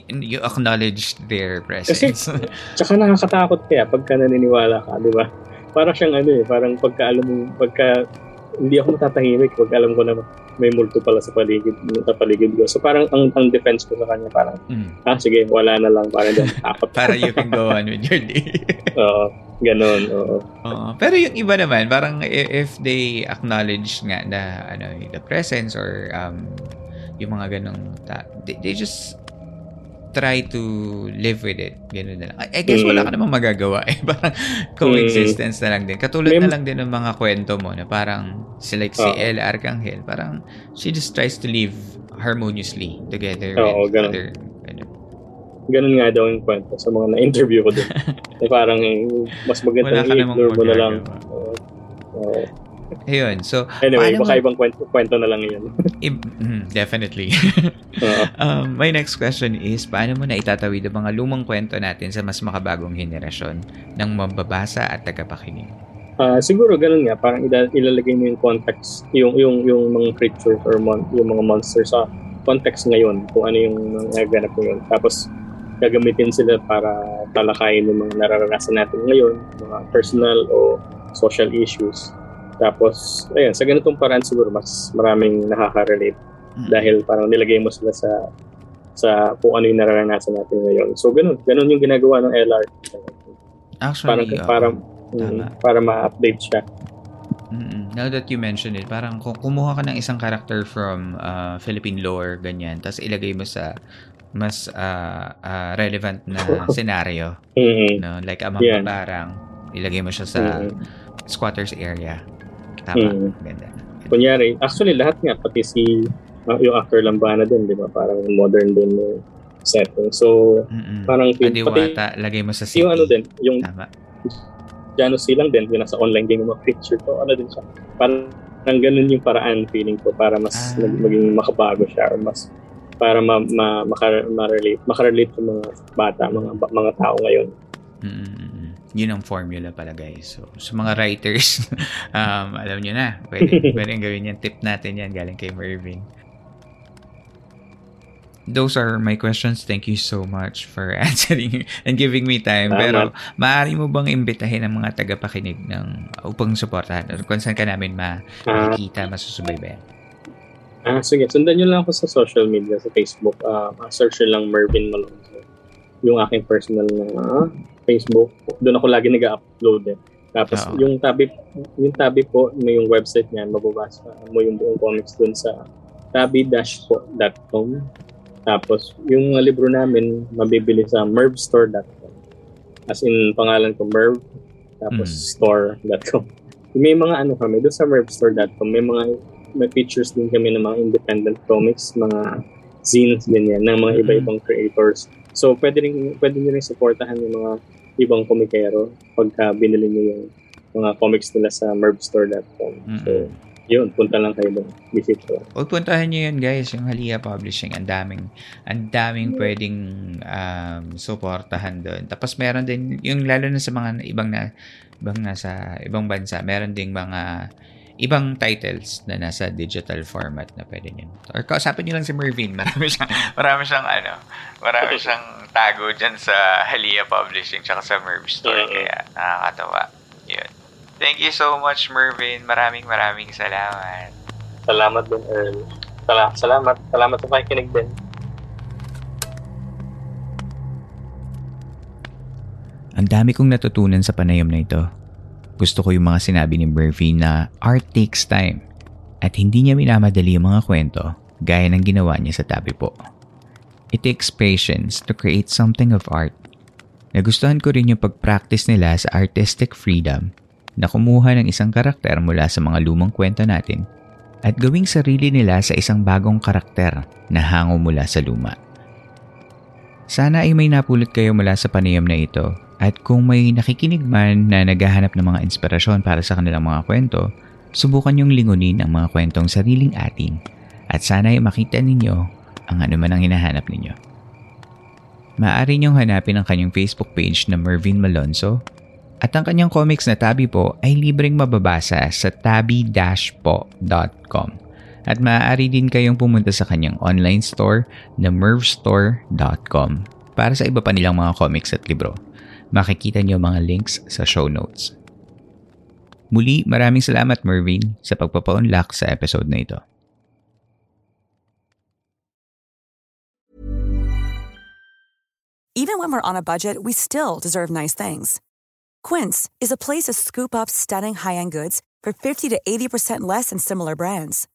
you acknowledge their presence. Kasi, tsaka nakakatakot kaya pagka naniniwala ka, di ba? Parang siyang ano eh, parang pagka alam mo, pagka hindi ako matatahimik pag alam ko na may multo pala sa paligid sa paligid ko. So parang ang, ang defense ko sa kanya parang mm. ah sige, wala na lang para diyan takot. para you can go on with your day. Oo, ganun. Oo. Oo. Pero yung iba naman, parang if they acknowledge nga na ano, the presence or um yung mga ganong ta- they, they just try to live with it. Ganun na lang. I, I guess wala ka mm. namang magagawa eh. Parang coexistence na lang din. Katulad na lang din ng mga kwento mo na parang si like si uh, El Arcangel, parang she just tries to live harmoniously together oh, with ganun. other ano. Ganun nga daw yung kwento sa mga na-interview ko din. na parang mas magandang i-ignore mo na lang. Uh, uh, Ayun. So, anyway, baka mo, ibang kwento, kwento na lang yun. mm, definitely. uh, um, my next question is, paano mo na itatawid ang mga lumang kwento natin sa mas makabagong henerasyon ng mambabasa at tagapakinig? Uh, siguro ganun nga, parang ilalagay mo yung context, yung, yung, yung mga creatures or mon, yung mga monsters sa context ngayon, kung ano yung nagaganap ngayon. Tapos, gagamitin sila para talakayin yung mga nararanasan natin ngayon, mga personal o social issues tapos, ayun, sa ganitong paraan siguro mas maraming nakaka-relate mm-hmm. dahil parang nilagay mo sila sa sa kung ano yung nararanasan natin ngayon. So, ganun. Ganun yung ginagawa ng LR. Actually, parang, uh, para, um, para ma-update siya. Mm-mm. Now that you mention it, parang kung kumuha ka ng isang character from uh, Philippine lore, ganyan, tapos ilagay mo sa mas uh, uh, relevant na scenario. Mm-hmm. No? Like Amang yeah. Barang, ilagay mo siya sa mm-hmm. squatters area. Tama. Mm. Ganda. Kunyari, actually lahat nga, pati si uh, yung actor Lambana din, di ba? Parang modern din yung setting. So, Mm-mm. parang Adiwata, pati, lagay mo sa city. Yung ano din, yung Tama. Jano Silang din, yung nasa online game mga picture to, ano din siya. Parang ang ganun yung paraan feeling ko para mas ah. maging makabago siya or mas para ma, ma, maka, ma-relate, makarelate sa mga bata, mga mga tao ngayon. Mm-hmm yun ang formula pala guys. So, sa mga writers, um, alam nyo na, pwede, pwede gawin yan. Tip natin yan galing kay Mervin. Those are my questions. Thank you so much for answering and giving me time. Pero maaari mo bang imbitahin ang mga tagapakinig ng upang suportahan or kung saan ka namin makikita, masusubaybayan? Ah, sige. Sundan nyo lang ako sa social media, sa Facebook. Uh, search lang Mervin Malonzo. Yung aking personal na Facebook. Doon ako lagi nag-upload eh. Tapos oh. yung tabi yung tabi po, may yung website niya, mababasa mo yung buong comics doon sa tabi-po.com. Tapos yung mga libro namin mabibili sa mervstore.com. As in pangalan ko Merv tapos mm. store.com. May mga ano kami doon sa mervstore.com, may mga may features din kami ng mga independent comics, mga zines ganyan ng mga mm-hmm. iba-ibang creators So, pwede rin, pwede nyo rin supportahan yung mga ibang komikero pagka binili nyo yung mga comics nila sa mervstore.com. Mm-hmm. So, yun, punta lang kayo doon. Visit ko. Huwag puntahan nyo yun, guys. Yung Halia Publishing, ang daming, ang daming pwedeng um, supportahan doon. Tapos meron din, yung lalo na sa mga ibang na, ibang nasa ibang bansa, meron ding mga ibang titles na nasa digital format na pwede nyo. Or kausapin nyo lang si Mervin. Marami siyang, marami siyang, ano, marami siyang tago dyan sa Halia Publishing tsaka sa Merv Store. Mm-hmm. Kaya nakakatawa. Yun. Thank you so much, Mervin. Maraming maraming salamat. Salamat din, Earl. Salamat. Salamat, salamat sa pakikinig din. Ang dami kong natutunan sa panayam na ito. Gusto ko yung mga sinabi ni Murphy na art takes time. at hindi niya minamadali yung mga kwento gaya ng ginawa niya sa tabi po. It takes patience to create something of art. Nagustuhan ko rin yung pag-practice nila sa artistic freedom na kumuha ng isang karakter mula sa mga lumang kwento natin at gawing sarili nila sa isang bagong karakter na hango mula sa luma. Sana ay may napulot kayo mula sa panayam na ito at kung may nakikinig man na naghahanap ng mga inspirasyon para sa kanilang mga kwento, subukan yung lingunin ang mga kwentong sariling atin at sana ay makita ninyo ang anuman ang hinahanap ninyo. Maaari niyong hanapin ang kanyang Facebook page na Mervin Malonzo at ang kanyang comics na tabi po ay libreng mababasa sa tabi-po.com. At maaari din kayong pumunta sa kanyang online store na mervstore.com para sa iba pa nilang mga comics at libro. Makikita niyo mga links sa show notes. Muli, maraming salamat Mervin sa pagpapaunlak sa episode na ito. Even when we're on a budget, we still deserve nice things. Quince is a place to scoop up stunning high-end goods for 50 to 80% less than similar brands.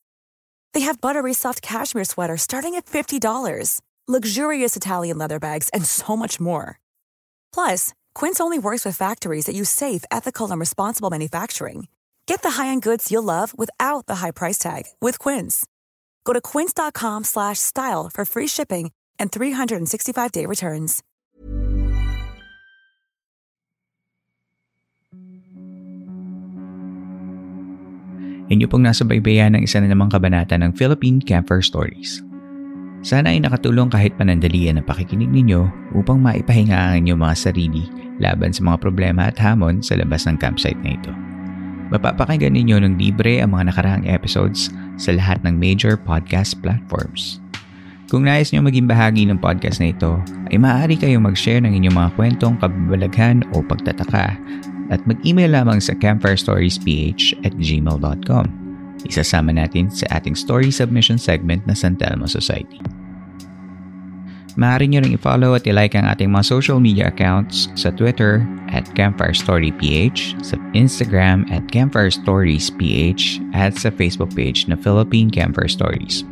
They have buttery soft cashmere sweaters starting at $50, luxurious Italian leather bags, and so much more. Plus, Quince only works with factories that use safe, ethical, and responsible manufacturing. Get the high-end goods you'll love without the high price tag with Quince. Go to quince.com/style for free shipping and 365-day returns. Inyo pong nasa baybayan ng isa na namang kabanata ng Philippine Camper Stories. Sana ay nakatulong kahit panandalian ang pakikinig ninyo upang maipahinga ang inyong mga sarili laban sa mga problema at hamon sa labas ng campsite na ito. Mapapakinggan ninyo ng libre ang mga nakarang episodes sa lahat ng major podcast platforms. Kung nais nyo maging bahagi ng podcast na ito, ay maaari kayong mag-share ng inyong mga kwentong kababalaghan o pagtataka at mag-email lamang sa campfirestoriesph at gmail.com. Isasama natin sa ating story submission segment na San Telmo Society. Maaari nyo rin i-follow at i-like ang ating mga social media accounts sa Twitter at Campfire Story PH, sa Instagram at Campfire Stories PH, at sa Facebook page na Philippine Campfire Stories.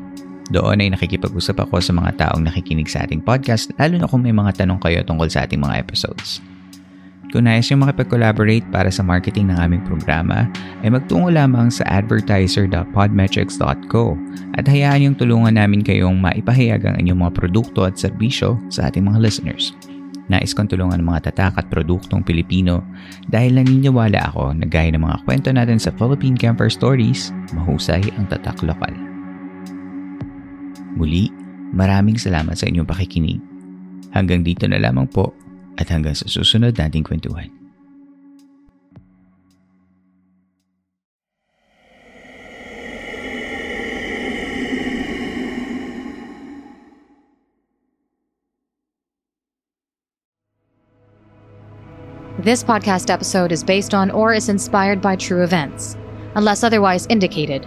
Doon ay nakikipag-usap ako sa mga taong nakikinig sa ating podcast lalo na kung may mga tanong kayo tungkol sa ating mga episodes. Kung nais nyo makipag-collaborate para sa marketing ng aming programa, ay magtungo lamang sa advertiser.podmetrics.co at hayaan yung tulungan namin kayong maipahayag ang inyong mga produkto at serbisyo sa ating mga listeners. Nais kong tulungan ang mga tatak at produktong Pilipino dahil naniniwala ako na gaya ng mga kwento natin sa Philippine Camper Stories, mahusay ang tatak lokal. Muli, maraming salamat sa inyong pakikinig. Hanggang dito na lamang po at hanggang sa susunod nating kwentuhan. This podcast episode is based on or is inspired by true events. Unless otherwise indicated,